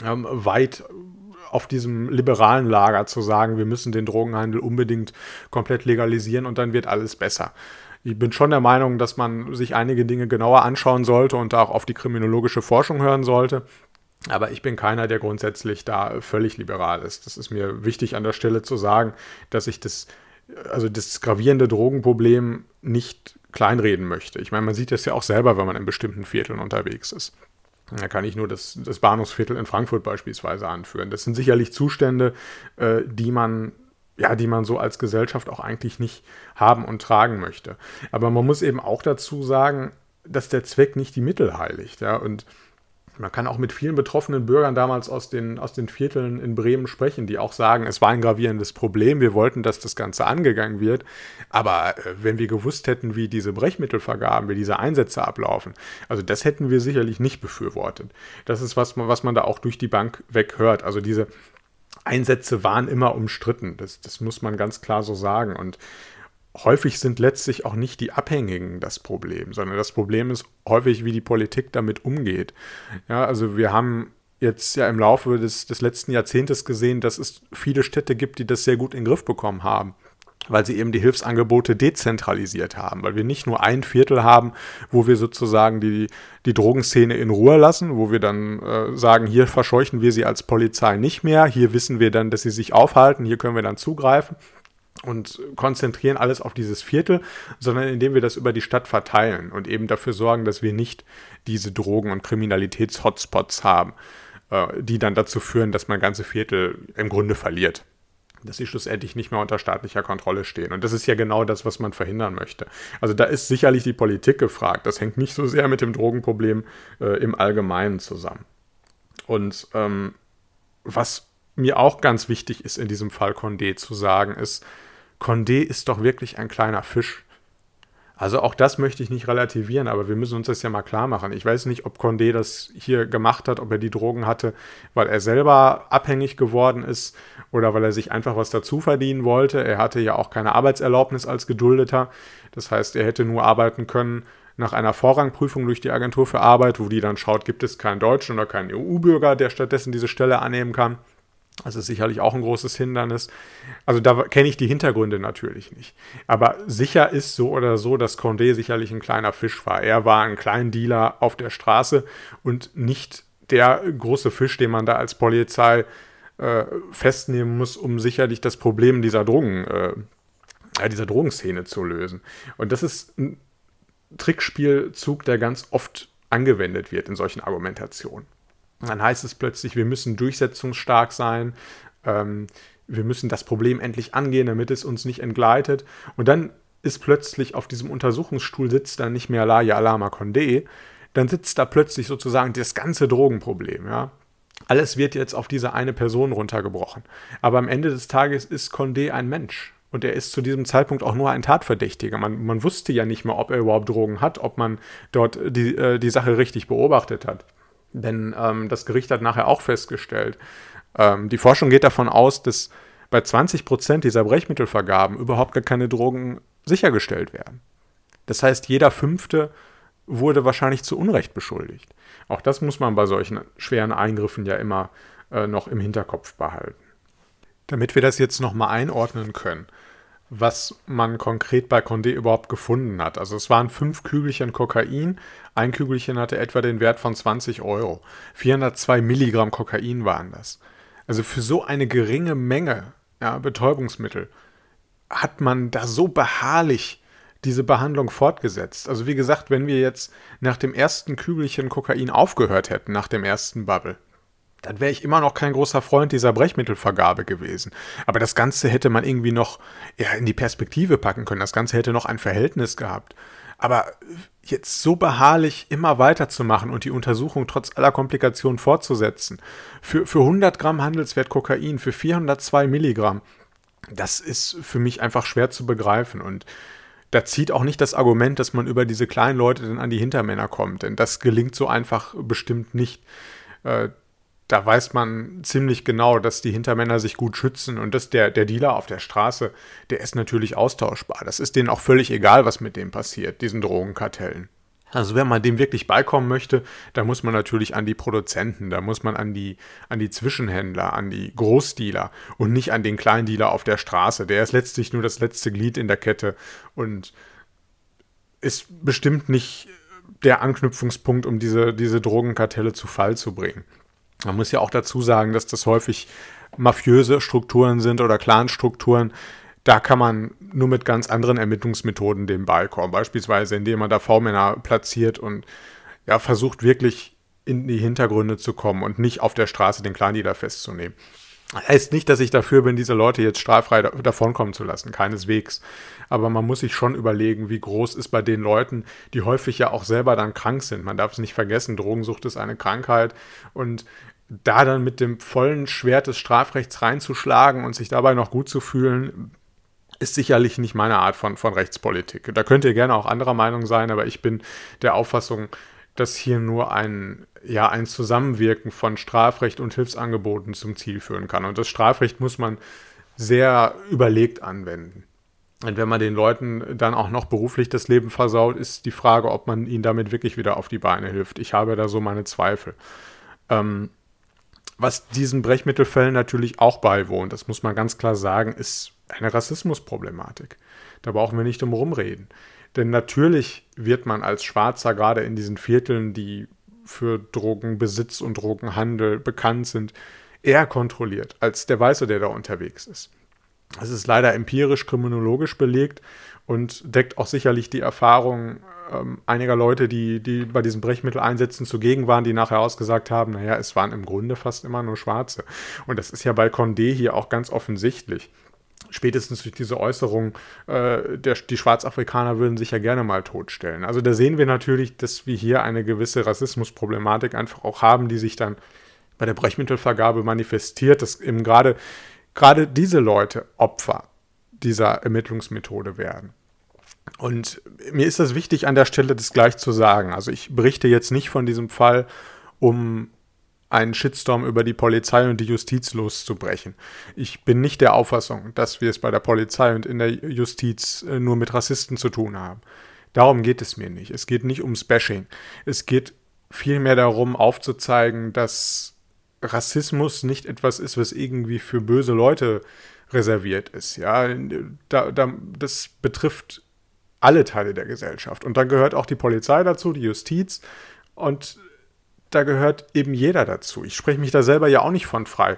ähm, weit auf diesem liberalen Lager zu sagen, wir müssen den Drogenhandel unbedingt komplett legalisieren und dann wird alles besser ich bin schon der Meinung, dass man sich einige Dinge genauer anschauen sollte und auch auf die kriminologische Forschung hören sollte. Aber ich bin keiner, der grundsätzlich da völlig liberal ist. Das ist mir wichtig an der Stelle zu sagen, dass ich das, also das gravierende Drogenproblem nicht kleinreden möchte. Ich meine, man sieht das ja auch selber, wenn man in bestimmten Vierteln unterwegs ist. Da kann ich nur das, das Bahnhofsviertel in Frankfurt beispielsweise anführen. Das sind sicherlich Zustände, äh, die man ja, die man so als Gesellschaft auch eigentlich nicht haben und tragen möchte. Aber man muss eben auch dazu sagen, dass der Zweck nicht die Mittel heiligt. Ja? Und man kann auch mit vielen betroffenen Bürgern damals aus den, aus den Vierteln in Bremen sprechen, die auch sagen, es war ein gravierendes Problem, wir wollten, dass das Ganze angegangen wird. Aber äh, wenn wir gewusst hätten, wie diese Brechmittelvergaben, wie diese Einsätze ablaufen, also das hätten wir sicherlich nicht befürwortet. Das ist was, was man da auch durch die Bank weghört. Also diese Einsätze waren immer umstritten. Das, das muss man ganz klar so sagen. Und häufig sind letztlich auch nicht die Abhängigen das Problem, sondern das Problem ist häufig, wie die Politik damit umgeht. Ja, also wir haben jetzt ja im Laufe des, des letzten Jahrzehntes gesehen, dass es viele Städte gibt, die das sehr gut in den Griff bekommen haben weil sie eben die Hilfsangebote dezentralisiert haben, weil wir nicht nur ein Viertel haben, wo wir sozusagen die, die Drogenszene in Ruhe lassen, wo wir dann äh, sagen, hier verscheuchen wir sie als Polizei nicht mehr, hier wissen wir dann, dass sie sich aufhalten, hier können wir dann zugreifen und konzentrieren alles auf dieses Viertel, sondern indem wir das über die Stadt verteilen und eben dafür sorgen, dass wir nicht diese Drogen- und Kriminalitäts-Hotspots haben, äh, die dann dazu führen, dass man ganze Viertel im Grunde verliert dass sie schlussendlich nicht mehr unter staatlicher Kontrolle stehen. Und das ist ja genau das, was man verhindern möchte. Also da ist sicherlich die Politik gefragt. Das hängt nicht so sehr mit dem Drogenproblem äh, im Allgemeinen zusammen. Und ähm, was mir auch ganz wichtig ist in diesem Fall Condé zu sagen, ist, Condé ist doch wirklich ein kleiner Fisch. Also auch das möchte ich nicht relativieren, aber wir müssen uns das ja mal klar machen. Ich weiß nicht, ob Condé das hier gemacht hat, ob er die Drogen hatte, weil er selber abhängig geworden ist oder weil er sich einfach was dazu verdienen wollte. Er hatte ja auch keine Arbeitserlaubnis als Geduldeter. Das heißt, er hätte nur arbeiten können nach einer Vorrangprüfung durch die Agentur für Arbeit, wo die dann schaut, gibt es keinen Deutschen oder keinen EU-Bürger, der stattdessen diese Stelle annehmen kann. Das ist sicherlich auch ein großes Hindernis. Also da kenne ich die Hintergründe natürlich nicht. Aber sicher ist so oder so, dass Condé sicherlich ein kleiner Fisch war. Er war ein kleiner Dealer auf der Straße und nicht der große Fisch, den man da als Polizei äh, festnehmen muss, um sicherlich das Problem dieser Drogen, äh, dieser Drogenszene zu lösen. Und das ist ein Trickspielzug, der ganz oft angewendet wird in solchen Argumentationen. Dann heißt es plötzlich, wir müssen durchsetzungsstark sein, ähm, wir müssen das Problem endlich angehen, damit es uns nicht entgleitet. Und dann ist plötzlich auf diesem Untersuchungsstuhl sitzt dann nicht mehr Laia Alama Condé, dann sitzt da plötzlich sozusagen das ganze Drogenproblem, ja. Alles wird jetzt auf diese eine Person runtergebrochen. Aber am Ende des Tages ist Condé ein Mensch. Und er ist zu diesem Zeitpunkt auch nur ein Tatverdächtiger. Man, man wusste ja nicht mehr, ob er überhaupt Drogen hat, ob man dort die, äh, die Sache richtig beobachtet hat. Denn ähm, das Gericht hat nachher auch festgestellt, ähm, die Forschung geht davon aus, dass bei 20 Prozent dieser Brechmittelvergaben überhaupt gar keine Drogen sichergestellt werden. Das heißt, jeder Fünfte wurde wahrscheinlich zu Unrecht beschuldigt. Auch das muss man bei solchen schweren Eingriffen ja immer äh, noch im Hinterkopf behalten. Damit wir das jetzt nochmal einordnen können, was man konkret bei Condé überhaupt gefunden hat. Also es waren fünf Kügelchen Kokain. Ein Kügelchen hatte etwa den Wert von 20 Euro. 402 Milligramm Kokain waren das. Also für so eine geringe Menge ja, Betäubungsmittel hat man da so beharrlich diese Behandlung fortgesetzt. Also wie gesagt, wenn wir jetzt nach dem ersten Kügelchen Kokain aufgehört hätten, nach dem ersten Bubble, dann wäre ich immer noch kein großer Freund dieser Brechmittelvergabe gewesen. Aber das Ganze hätte man irgendwie noch ja, in die Perspektive packen können. Das Ganze hätte noch ein Verhältnis gehabt. Aber jetzt so beharrlich immer weiterzumachen und die Untersuchung trotz aller Komplikationen fortzusetzen, für, für 100 Gramm Handelswert Kokain, für 402 Milligramm, das ist für mich einfach schwer zu begreifen. Und da zieht auch nicht das Argument, dass man über diese kleinen Leute dann an die Hintermänner kommt. Denn das gelingt so einfach bestimmt nicht. Da weiß man ziemlich genau, dass die Hintermänner sich gut schützen und dass der, der Dealer auf der Straße, der ist natürlich austauschbar. Das ist denen auch völlig egal, was mit dem passiert, diesen Drogenkartellen. Also wenn man dem wirklich beikommen möchte, da muss man natürlich an die Produzenten, da muss man an die, an die Zwischenhändler, an die Großdealer und nicht an den Kleindealer auf der Straße. Der ist letztlich nur das letzte Glied in der Kette und ist bestimmt nicht der Anknüpfungspunkt, um diese, diese Drogenkartelle zu Fall zu bringen. Man muss ja auch dazu sagen, dass das häufig mafiöse Strukturen sind oder Clanstrukturen, da kann man nur mit ganz anderen Ermittlungsmethoden dem beikommen. Beispielsweise, indem man da V-Männer platziert und ja, versucht wirklich in die Hintergründe zu kommen und nicht auf der Straße den Kleinleader festzunehmen. Heißt nicht, dass ich dafür bin, diese Leute jetzt straffrei davonkommen zu lassen, keineswegs. Aber man muss sich schon überlegen, wie groß ist bei den Leuten, die häufig ja auch selber dann krank sind. Man darf es nicht vergessen, Drogensucht ist eine Krankheit und da dann mit dem vollen Schwert des Strafrechts reinzuschlagen und sich dabei noch gut zu fühlen, ist sicherlich nicht meine Art von, von Rechtspolitik. Da könnt ihr gerne auch anderer Meinung sein, aber ich bin der Auffassung, dass hier nur ein, ja, ein Zusammenwirken von Strafrecht und Hilfsangeboten zum Ziel führen kann. Und das Strafrecht muss man sehr überlegt anwenden. Und wenn man den Leuten dann auch noch beruflich das Leben versaut, ist die Frage, ob man ihnen damit wirklich wieder auf die Beine hilft. Ich habe da so meine Zweifel. Ähm, was diesen Brechmittelfällen natürlich auch beiwohnt, das muss man ganz klar sagen, ist eine Rassismusproblematik. Da brauchen wir nicht drum rumreden. Denn natürlich wird man als Schwarzer gerade in diesen Vierteln, die für Drogenbesitz und Drogenhandel bekannt sind, eher kontrolliert als der Weiße, der da unterwegs ist. Es ist leider empirisch, kriminologisch belegt und deckt auch sicherlich die Erfahrung ähm, einiger Leute, die, die bei diesen Brechmitteleinsätzen zugegen waren, die nachher ausgesagt haben, naja, es waren im Grunde fast immer nur Schwarze. Und das ist ja bei Condé hier auch ganz offensichtlich spätestens durch diese Äußerung, äh, der, die Schwarzafrikaner würden sich ja gerne mal totstellen. Also da sehen wir natürlich, dass wir hier eine gewisse Rassismusproblematik einfach auch haben, die sich dann bei der Brechmittelvergabe manifestiert, dass eben gerade gerade diese Leute Opfer dieser Ermittlungsmethode werden. Und mir ist das wichtig, an der Stelle das gleich zu sagen. Also ich berichte jetzt nicht von diesem Fall, um einen Shitstorm über die Polizei und die Justiz loszubrechen. Ich bin nicht der Auffassung, dass wir es bei der Polizei und in der Justiz äh, nur mit Rassisten zu tun haben. Darum geht es mir nicht. Es geht nicht ums Bashing. Es geht vielmehr darum, aufzuzeigen, dass Rassismus nicht etwas ist, was irgendwie für böse Leute reserviert ist. Ja, da, da, das betrifft alle Teile der Gesellschaft. Und dann gehört auch die Polizei dazu, die Justiz. Und da gehört eben jeder dazu. Ich spreche mich da selber ja auch nicht von frei,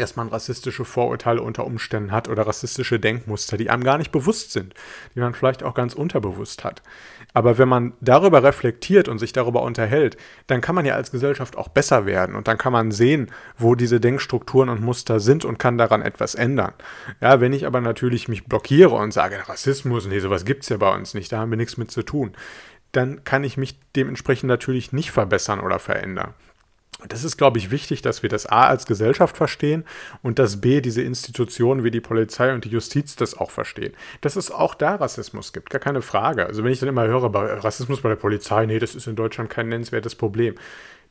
dass man rassistische Vorurteile unter Umständen hat oder rassistische Denkmuster, die einem gar nicht bewusst sind, die man vielleicht auch ganz unterbewusst hat. Aber wenn man darüber reflektiert und sich darüber unterhält, dann kann man ja als Gesellschaft auch besser werden und dann kann man sehen, wo diese Denkstrukturen und Muster sind und kann daran etwas ändern. Ja, wenn ich aber natürlich mich blockiere und sage, Rassismus, nee, sowas gibt es ja bei uns nicht, da haben wir nichts mit zu tun, dann kann ich mich dementsprechend natürlich nicht verbessern oder verändern. Und das ist, glaube ich, wichtig, dass wir das A als Gesellschaft verstehen und dass B diese Institutionen wie die Polizei und die Justiz das auch verstehen. Dass es auch da Rassismus gibt, gar keine Frage. Also wenn ich dann immer höre, Rassismus bei der Polizei, nee, das ist in Deutschland kein nennenswertes Problem,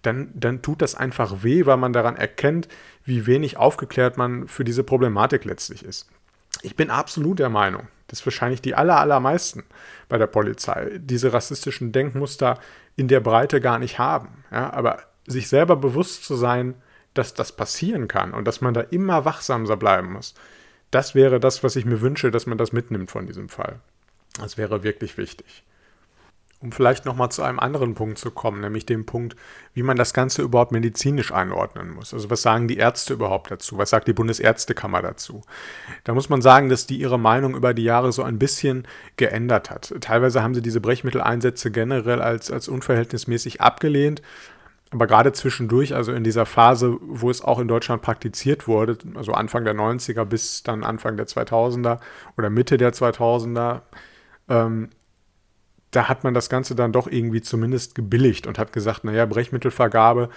dann, dann tut das einfach weh, weil man daran erkennt, wie wenig aufgeklärt man für diese Problematik letztlich ist. Ich bin absolut der Meinung, dass wahrscheinlich die aller, allermeisten bei der Polizei diese rassistischen Denkmuster in der Breite gar nicht haben. Ja, aber sich selber bewusst zu sein, dass das passieren kann und dass man da immer wachsamer bleiben muss, das wäre das, was ich mir wünsche, dass man das mitnimmt von diesem Fall. Das wäre wirklich wichtig um vielleicht nochmal zu einem anderen Punkt zu kommen, nämlich dem Punkt, wie man das Ganze überhaupt medizinisch einordnen muss. Also was sagen die Ärzte überhaupt dazu? Was sagt die Bundesärztekammer dazu? Da muss man sagen, dass die ihre Meinung über die Jahre so ein bisschen geändert hat. Teilweise haben sie diese Brechmitteleinsätze generell als, als unverhältnismäßig abgelehnt. Aber gerade zwischendurch, also in dieser Phase, wo es auch in Deutschland praktiziert wurde, also Anfang der 90er bis dann Anfang der 2000er oder Mitte der 2000er, ähm, da hat man das Ganze dann doch irgendwie zumindest gebilligt und hat gesagt, naja, Brechmittelvergabe,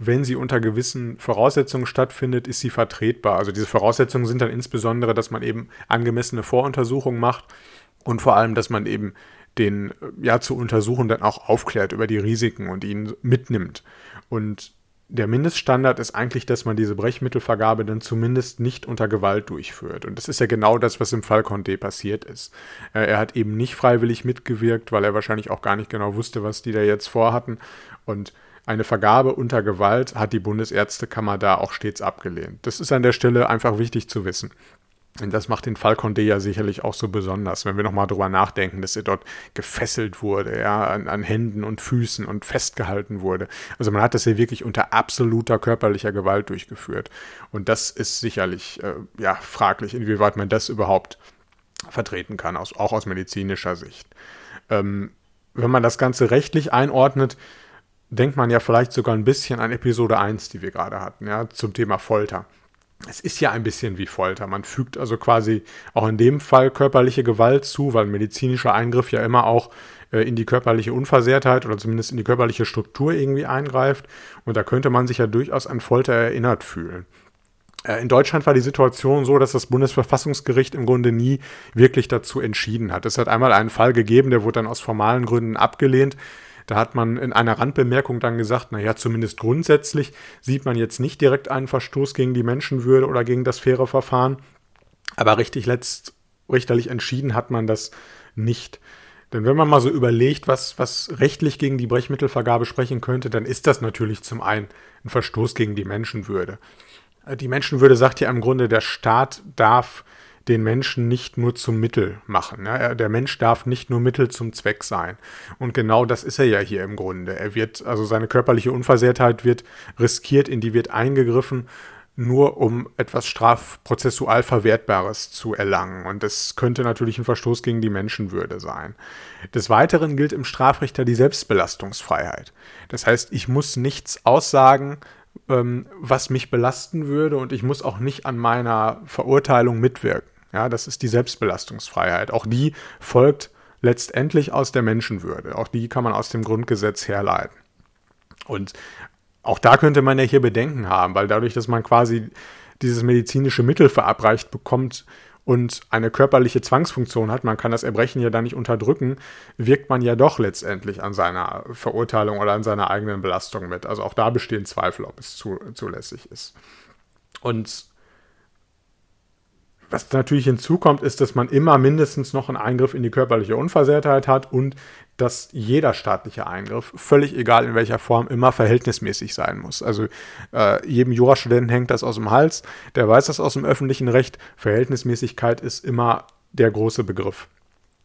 wenn sie unter gewissen Voraussetzungen stattfindet, ist sie vertretbar. Also diese Voraussetzungen sind dann insbesondere, dass man eben angemessene Voruntersuchungen macht und vor allem, dass man eben den ja zu untersuchen dann auch aufklärt über die Risiken und ihn mitnimmt. Und der Mindeststandard ist eigentlich, dass man diese Brechmittelvergabe dann zumindest nicht unter Gewalt durchführt. Und das ist ja genau das, was im Fall Condé passiert ist. Äh, er hat eben nicht freiwillig mitgewirkt, weil er wahrscheinlich auch gar nicht genau wusste, was die da jetzt vorhatten. Und eine Vergabe unter Gewalt hat die Bundesärztekammer da auch stets abgelehnt. Das ist an der Stelle einfach wichtig zu wissen. Und das macht den Fall Condé ja sicherlich auch so besonders, wenn wir nochmal drüber nachdenken, dass er dort gefesselt wurde, ja, an, an, Händen und Füßen und festgehalten wurde. Also man hat das ja wirklich unter absoluter körperlicher Gewalt durchgeführt. Und das ist sicherlich, äh, ja, fraglich, inwieweit man das überhaupt vertreten kann, aus, auch aus medizinischer Sicht. Ähm, wenn man das Ganze rechtlich einordnet, denkt man ja vielleicht sogar ein bisschen an Episode 1, die wir gerade hatten, ja, zum Thema Folter. Es ist ja ein bisschen wie Folter. Man fügt also quasi auch in dem Fall körperliche Gewalt zu, weil medizinischer Eingriff ja immer auch äh, in die körperliche Unversehrtheit oder zumindest in die körperliche Struktur irgendwie eingreift. Und da könnte man sich ja durchaus an Folter erinnert fühlen. Äh, in Deutschland war die Situation so, dass das Bundesverfassungsgericht im Grunde nie wirklich dazu entschieden hat. Es hat einmal einen Fall gegeben, der wurde dann aus formalen Gründen abgelehnt. Da hat man in einer Randbemerkung dann gesagt, naja, zumindest grundsätzlich sieht man jetzt nicht direkt einen Verstoß gegen die Menschenwürde oder gegen das faire Verfahren. Aber richtig letzt, richterlich entschieden hat man das nicht. Denn wenn man mal so überlegt, was, was rechtlich gegen die Brechmittelvergabe sprechen könnte, dann ist das natürlich zum einen ein Verstoß gegen die Menschenwürde. Die Menschenwürde sagt ja im Grunde, der Staat darf den Menschen nicht nur zum Mittel machen. Ja, der Mensch darf nicht nur Mittel zum Zweck sein. Und genau das ist er ja hier im Grunde. Er wird, also seine körperliche Unversehrtheit wird riskiert, in die wird eingegriffen, nur um etwas strafprozessual Verwertbares zu erlangen. Und das könnte natürlich ein Verstoß gegen die Menschenwürde sein. Des Weiteren gilt im Strafrecht ja die Selbstbelastungsfreiheit. Das heißt, ich muss nichts aussagen, ähm, was mich belasten würde und ich muss auch nicht an meiner Verurteilung mitwirken. Ja, das ist die Selbstbelastungsfreiheit. Auch die folgt letztendlich aus der Menschenwürde. Auch die kann man aus dem Grundgesetz herleiten. Und auch da könnte man ja hier Bedenken haben, weil dadurch, dass man quasi dieses medizinische Mittel verabreicht bekommt, und eine körperliche Zwangsfunktion hat, man kann das Erbrechen ja da nicht unterdrücken, wirkt man ja doch letztendlich an seiner Verurteilung oder an seiner eigenen Belastung mit. Also auch da bestehen Zweifel, ob es zu, zulässig ist. Und was natürlich hinzukommt, ist, dass man immer mindestens noch einen Eingriff in die körperliche Unversehrtheit hat und dass jeder staatliche Eingriff, völlig egal in welcher Form, immer verhältnismäßig sein muss. Also äh, jedem Jurastudenten hängt das aus dem Hals, der weiß das aus dem öffentlichen Recht. Verhältnismäßigkeit ist immer der große Begriff.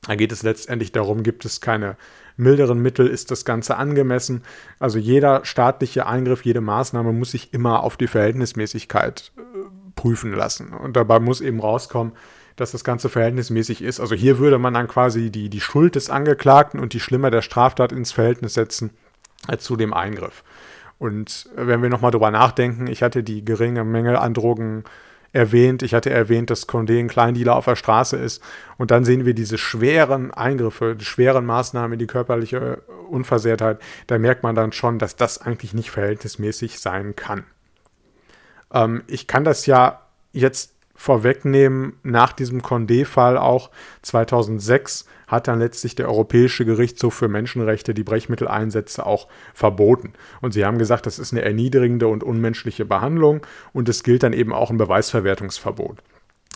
Da geht es letztendlich darum, gibt es keine milderen Mittel, ist das Ganze angemessen. Also jeder staatliche Eingriff, jede Maßnahme muss sich immer auf die Verhältnismäßigkeit äh, prüfen lassen. Und dabei muss eben rauskommen, dass das Ganze verhältnismäßig ist. Also hier würde man dann quasi die, die Schuld des Angeklagten und die Schlimmer der Straftat ins Verhältnis setzen äh, zu dem Eingriff. Und wenn wir nochmal drüber nachdenken, ich hatte die geringe Menge an Drogen erwähnt, ich hatte erwähnt, dass Condé ein Kleindealer auf der Straße ist und dann sehen wir diese schweren Eingriffe, die schweren Maßnahmen in die körperliche Unversehrtheit, da merkt man dann schon, dass das eigentlich nicht verhältnismäßig sein kann. Ähm, ich kann das ja jetzt vorwegnehmen, nach diesem Condé-Fall auch 2006 hat dann letztlich der Europäische Gerichtshof für Menschenrechte die Brechmitteleinsätze auch verboten. Und sie haben gesagt, das ist eine erniedrigende und unmenschliche Behandlung und es gilt dann eben auch ein Beweisverwertungsverbot.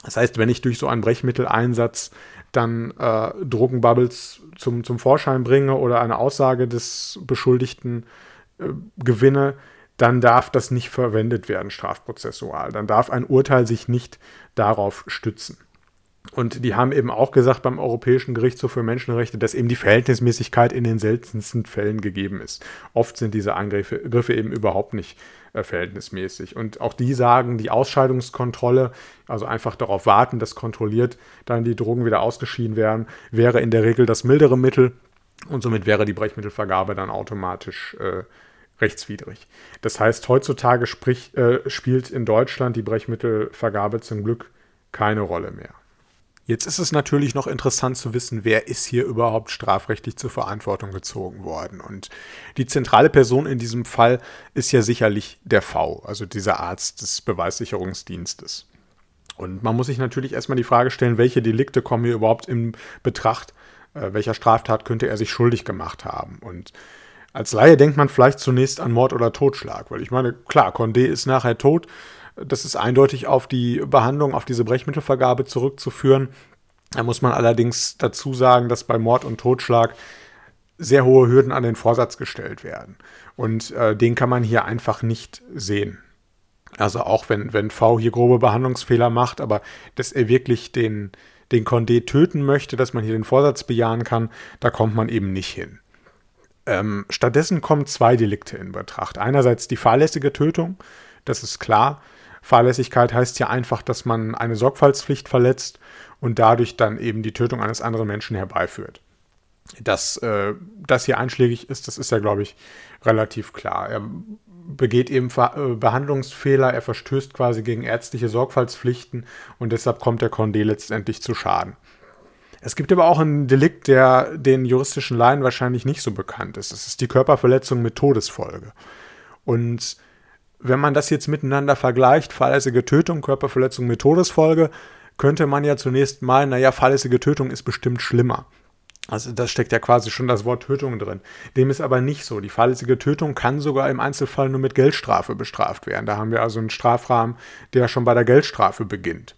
Das heißt, wenn ich durch so einen Brechmitteleinsatz dann äh, Drogenbubbles zum, zum Vorschein bringe oder eine Aussage des Beschuldigten äh, gewinne, dann darf das nicht verwendet werden strafprozessual. Dann darf ein Urteil sich nicht darauf stützen. Und die haben eben auch gesagt beim Europäischen Gerichtshof für Menschenrechte, dass eben die Verhältnismäßigkeit in den seltensten Fällen gegeben ist. Oft sind diese Angriffe eben überhaupt nicht äh, verhältnismäßig. Und auch die sagen, die Ausscheidungskontrolle, also einfach darauf warten, dass kontrolliert dann die Drogen wieder ausgeschieden werden, wäre in der Regel das mildere Mittel. Und somit wäre die Brechmittelvergabe dann automatisch äh, rechtswidrig. Das heißt, heutzutage sprich, äh, spielt in Deutschland die Brechmittelvergabe zum Glück keine Rolle mehr. Jetzt ist es natürlich noch interessant zu wissen, wer ist hier überhaupt strafrechtlich zur Verantwortung gezogen worden. Und die zentrale Person in diesem Fall ist ja sicherlich der V, also dieser Arzt des Beweissicherungsdienstes. Und man muss sich natürlich erstmal die Frage stellen, welche Delikte kommen hier überhaupt in Betracht, äh, welcher Straftat könnte er sich schuldig gemacht haben. Und als Laie denkt man vielleicht zunächst an Mord oder Totschlag, weil ich meine, klar, Condé ist nachher tot. Das ist eindeutig auf die Behandlung, auf diese Brechmittelvergabe zurückzuführen. Da muss man allerdings dazu sagen, dass bei Mord und Totschlag sehr hohe Hürden an den Vorsatz gestellt werden. Und äh, den kann man hier einfach nicht sehen. Also auch wenn, wenn V hier grobe Behandlungsfehler macht, aber dass er wirklich den, den Condé töten möchte, dass man hier den Vorsatz bejahen kann, da kommt man eben nicht hin. Ähm, stattdessen kommen zwei Delikte in Betracht. Einerseits die fahrlässige Tötung, das ist klar. Fahrlässigkeit heißt ja einfach, dass man eine Sorgfaltspflicht verletzt und dadurch dann eben die Tötung eines anderen Menschen herbeiführt. Dass äh, das hier einschlägig ist, das ist ja, glaube ich, relativ klar. Er begeht eben Ver äh, Behandlungsfehler, er verstößt quasi gegen ärztliche Sorgfaltspflichten und deshalb kommt der Condé letztendlich zu Schaden. Es gibt aber auch einen Delikt, der den juristischen Laien wahrscheinlich nicht so bekannt ist. Das ist die Körperverletzung mit Todesfolge. Und wenn man das jetzt miteinander vergleicht, fahrlässige Tötung, Körperverletzung mit Todesfolge, könnte man ja zunächst meinen, naja, fahrlässige Tötung ist bestimmt schlimmer. Also da steckt ja quasi schon das Wort Tötung drin. Dem ist aber nicht so. Die fahrlässige Tötung kann sogar im Einzelfall nur mit Geldstrafe bestraft werden. Da haben wir also einen Strafrahmen, der schon bei der Geldstrafe beginnt.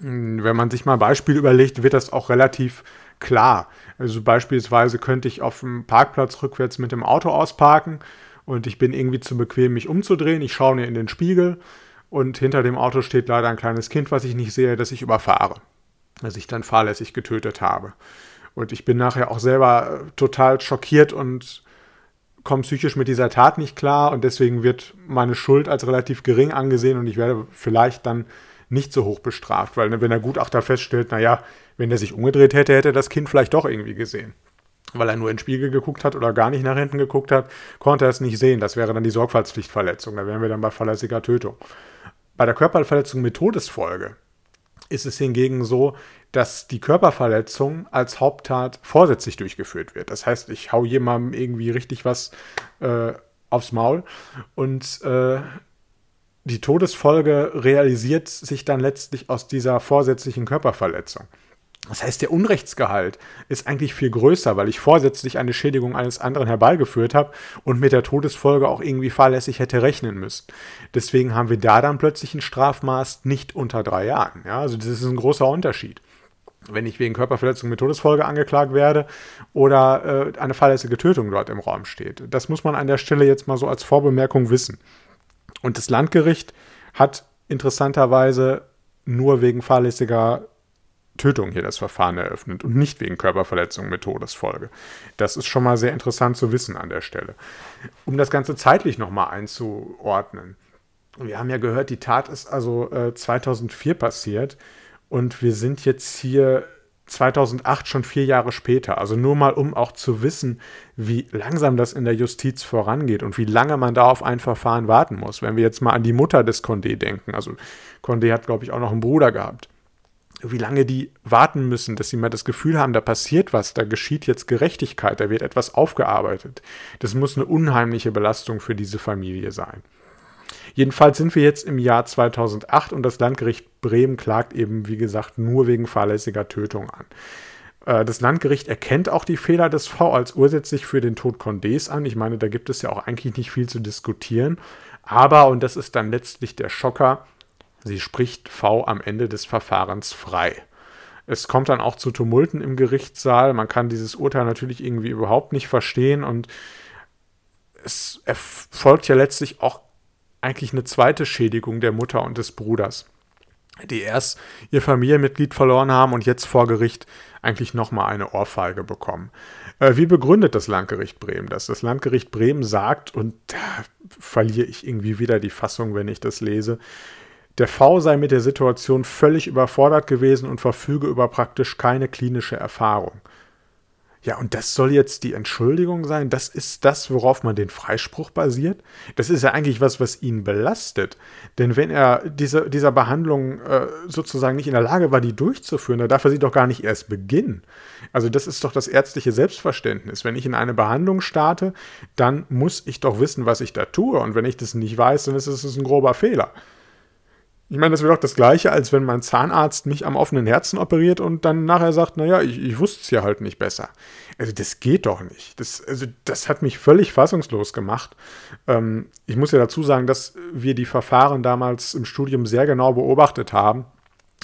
Wenn man sich mal ein Beispiel überlegt, wird das auch relativ klar. Also beispielsweise könnte ich auf dem Parkplatz rückwärts mit dem Auto ausparken und ich bin irgendwie zu bequem, mich umzudrehen. Ich schaue mir in den Spiegel und hinter dem Auto steht leider ein kleines Kind, was ich nicht sehe, das ich überfahre, das ich dann fahrlässig getötet habe. Und ich bin nachher auch selber total schockiert und komme psychisch mit dieser Tat nicht klar und deswegen wird meine Schuld als relativ gering angesehen und ich werde vielleicht dann nicht so hoch bestraft, weil wenn der Gutachter feststellt, naja, wenn er sich umgedreht hätte, hätte er das Kind vielleicht doch irgendwie gesehen. Weil er nur in den Spiegel geguckt hat oder gar nicht nach hinten geguckt hat, konnte er es nicht sehen. Das wäre dann die Sorgfaltspflichtverletzung. Da wären wir dann bei fahrlässiger Tötung. Bei der Körperverletzung mit Todesfolge ist es hingegen so, dass die Körperverletzung als Haupttat vorsätzlich durchgeführt wird. Das heißt, ich hau jemandem irgendwie richtig was äh, aufs Maul und äh, die Todesfolge realisiert sich dann letztlich aus dieser vorsätzlichen Körperverletzung. Das heißt, der Unrechtsgehalt ist eigentlich viel größer, weil ich vorsätzlich eine Schädigung eines anderen herbeigeführt habe und mit der Todesfolge auch irgendwie fahrlässig hätte rechnen müssen. Deswegen haben wir da dann plötzlich ein Strafmaß nicht unter drei Jahren. Ja, also das ist ein großer Unterschied. Wenn ich wegen Körperverletzung mit Todesfolge angeklagt werde oder äh, eine fahrlässige Tötung dort im Raum steht. Das muss man an der Stelle jetzt mal so als Vorbemerkung wissen. Und das Landgericht hat interessanterweise nur wegen fahrlässiger Tötung hier das Verfahren eröffnet und nicht wegen Körperverletzung mit Todesfolge. Das ist schon mal sehr interessant zu wissen an der Stelle. Um das Ganze zeitlich nochmal einzuordnen. Wir haben ja gehört, die Tat ist also äh, 2004 passiert und wir sind jetzt hier 2008 schon vier Jahre später. Also nur mal, um auch zu wissen, wie langsam das in der Justiz vorangeht und wie lange man da auf ein Verfahren warten muss. Wenn wir jetzt mal an die Mutter des Condé denken. Also Condé hat, glaube ich, auch noch einen Bruder gehabt wie lange die warten müssen, dass sie mal das Gefühl haben, da passiert was, da geschieht jetzt Gerechtigkeit, da wird etwas aufgearbeitet. Das muss eine unheimliche Belastung für diese Familie sein. Jedenfalls sind wir jetzt im Jahr 2008 und das Landgericht Bremen klagt eben, wie gesagt, nur wegen fahrlässiger Tötung an. Äh, das Landgericht erkennt auch die Fehler des V als ursächlich für den Tod Condés an. Ich meine, da gibt es ja auch eigentlich nicht viel zu diskutieren. Aber, und das ist dann letztlich der Schocker, Sie spricht V am Ende des Verfahrens frei. Es kommt dann auch zu Tumulten im Gerichtssaal. Man kann dieses Urteil natürlich irgendwie überhaupt nicht verstehen und es erfolgt ja letztlich auch eigentlich eine zweite Schädigung der Mutter und des Bruders, die erst ihr Familienmitglied verloren haben und jetzt vor Gericht eigentlich nochmal eine Ohrfeige bekommen. Äh, wie begründet das Landgericht Bremen das? Das Landgericht Bremen sagt, und da verliere ich irgendwie wieder die Fassung, wenn ich das lese, der V sei mit der Situation völlig überfordert gewesen und verfüge über praktisch keine klinische Erfahrung. Ja, und das soll jetzt die Entschuldigung sein? Das ist das, worauf man den Freispruch basiert? Das ist ja eigentlich was, was ihn belastet. Denn wenn er diese, dieser Behandlung äh, sozusagen nicht in der Lage war, die durchzuführen, dann darf er sie doch gar nicht erst beginnen. Also das ist doch das ärztliche Selbstverständnis. Wenn ich in eine Behandlung starte, dann muss ich doch wissen, was ich da tue. Und wenn ich das nicht weiß, dann ist es ein grober Fehler. Ich meine, das wäre doch das Gleiche, als wenn mein Zahnarzt mich am offenen Herzen operiert und dann nachher sagt, naja, ich, ich wusste es ja halt nicht besser. Also das geht doch nicht. Das, also das hat mich völlig fassungslos gemacht. Ähm, ich muss ja dazu sagen, dass wir die Verfahren damals im Studium sehr genau beobachtet haben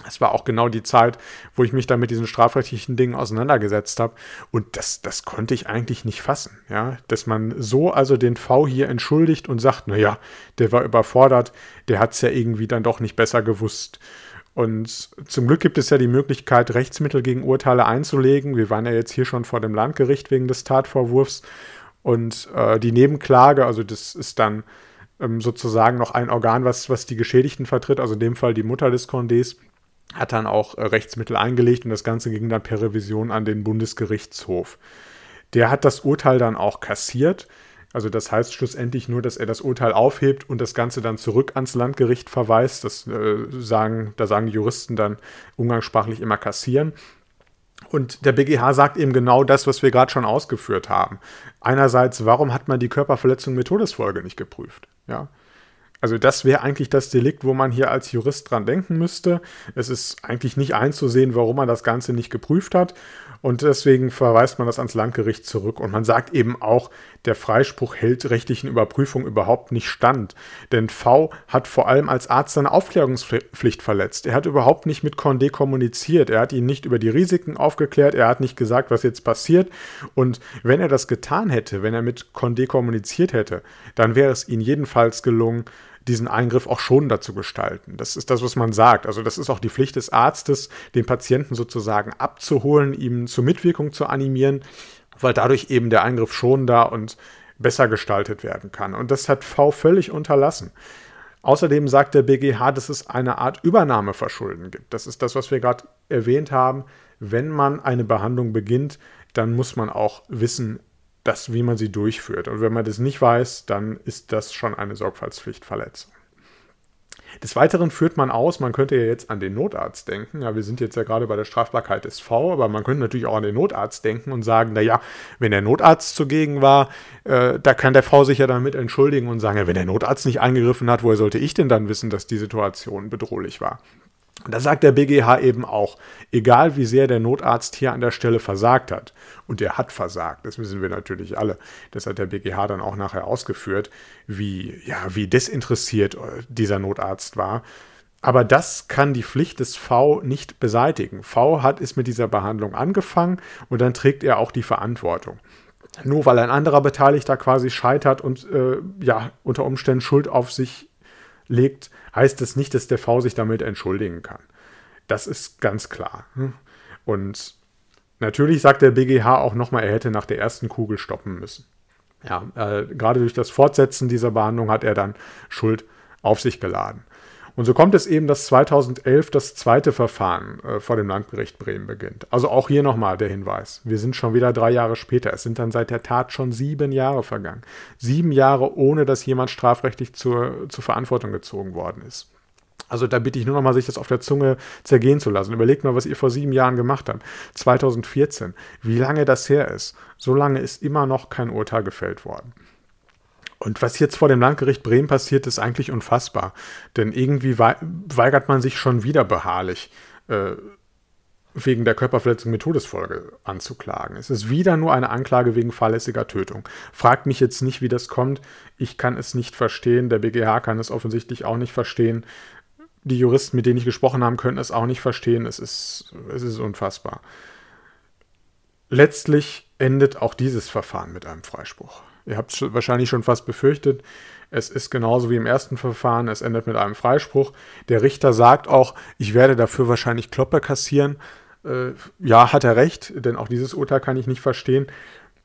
es war auch genau die Zeit, wo ich mich dann mit diesen strafrechtlichen Dingen auseinandergesetzt habe. Und das, das konnte ich eigentlich nicht fassen. Ja? Dass man so also den V hier entschuldigt und sagt, naja, der war überfordert, der hat es ja irgendwie dann doch nicht besser gewusst. Und zum Glück gibt es ja die Möglichkeit, Rechtsmittel gegen Urteile einzulegen. Wir waren ja jetzt hier schon vor dem Landgericht wegen des Tatvorwurfs. Und äh, die Nebenklage, also das ist dann ähm, sozusagen noch ein Organ, was, was die Geschädigten vertritt, also in dem Fall die Mutter des Condés, hat dann auch äh, Rechtsmittel eingelegt und das Ganze ging dann per Revision an den Bundesgerichtshof. Der hat das Urteil dann auch kassiert. Also das heißt schlussendlich nur, dass er das Urteil aufhebt und das Ganze dann zurück ans Landgericht verweist. Das äh, sagen, da sagen die Juristen dann umgangssprachlich immer kassieren. Und der BGH sagt eben genau das, was wir gerade schon ausgeführt haben. Einerseits, warum hat man die Körperverletzung mit Todesfolge nicht geprüft? Ja. Also das wäre eigentlich das Delikt, wo man hier als Jurist dran denken müsste. Es ist eigentlich nicht einzusehen, warum man das Ganze nicht geprüft hat. Und deswegen verweist man das ans Landgericht zurück. Und man sagt eben auch, der Freispruch hält rechtlichen Überprüfungen überhaupt nicht stand. Denn V hat vor allem als Arzt seine Aufklärungspflicht verletzt. Er hat überhaupt nicht mit Condé kommuniziert. Er hat ihn nicht über die Risiken aufgeklärt. Er hat nicht gesagt, was jetzt passiert. Und wenn er das getan hätte, wenn er mit Condé kommuniziert hätte, dann wäre es ihm jedenfalls gelungen, diesen Eingriff auch schon dazu gestalten. Das ist das, was man sagt. Also das ist auch die Pflicht des Arztes, den Patienten sozusagen abzuholen, ihm zur Mitwirkung zu animieren, weil dadurch eben der Eingriff schon da und besser gestaltet werden kann. Und das hat V völlig unterlassen. Außerdem sagt der BGH, dass es eine Art Übernahmeverschulden gibt. Das ist das, was wir gerade erwähnt haben. Wenn man eine Behandlung beginnt, dann muss man auch wissen, das, wie man sie durchführt. Und wenn man das nicht weiß, dann ist das schon eine Sorgfaltspflichtverletzung. Des Weiteren führt man aus, man könnte ja jetzt an den Notarzt denken. Ja, wir sind jetzt ja gerade bei der Strafbarkeit des V, aber man könnte natürlich auch an den Notarzt denken und sagen, naja, wenn der Notarzt zugegen war, äh, da kann der V sich ja damit entschuldigen und sagen, ja, wenn der Notarzt nicht eingegriffen hat, woher sollte ich denn dann wissen, dass die Situation bedrohlich war? Und da sagt der BGH eben auch, egal wie sehr der Notarzt hier an der Stelle versagt hat, und er hat versagt, das wissen wir natürlich alle, das hat der BGH dann auch nachher ausgeführt, wie, ja, wie desinteressiert äh, dieser Notarzt war. Aber das kann die Pflicht des V nicht beseitigen. V hat es mit dieser Behandlung angefangen und dann trägt er auch die Verantwortung. Nur weil ein anderer Beteiligter quasi scheitert und äh, ja, unter Umständen Schuld auf sich legt, heißt es nicht, dass der V sich damit entschuldigen kann. Das ist ganz klar. Und natürlich sagt der BGH auch nochmal, er hätte nach der ersten Kugel stoppen müssen. Ja, äh, gerade durch das Fortsetzen dieser Behandlung hat er dann Schuld auf sich geladen. Und so kommt es eben, dass 2011 das zweite Verfahren äh, vor dem Landgericht Bremen beginnt. Also auch hier nochmal der Hinweis. Wir sind schon wieder drei Jahre später. Es sind dann seit der Tat schon sieben Jahre vergangen. Sieben Jahre, ohne dass jemand strafrechtlich zur, zur Verantwortung gezogen worden ist. Also da bitte ich nur noch mal, sich das auf der Zunge zergehen zu lassen. Überlegt mal, was ihr vor sieben Jahren gemacht habt. 2014. Wie lange das her ist. So lange ist immer noch kein Urteil gefällt worden. Und was jetzt vor dem Landgericht Bremen passiert, ist eigentlich unfassbar. Denn irgendwie weigert man sich schon wieder beharrlich, äh, wegen der Körperverletzung mit Todesfolge anzuklagen. Es ist wieder nur eine Anklage wegen fahrlässiger Tötung. Fragt mich jetzt nicht, wie das kommt. Ich kann es nicht verstehen. Der BGH kann es offensichtlich auch nicht verstehen. Die Juristen, mit denen ich gesprochen habe, können es auch nicht verstehen. Es ist, es ist unfassbar. Letztlich endet auch dieses Verfahren mit einem Freispruch. Ihr habt es wahrscheinlich schon fast befürchtet. Es ist genauso wie im ersten Verfahren, es endet mit einem Freispruch. Der Richter sagt auch, ich werde dafür wahrscheinlich Kloppe kassieren. Äh, ja, hat er recht, denn auch dieses Urteil kann ich nicht verstehen.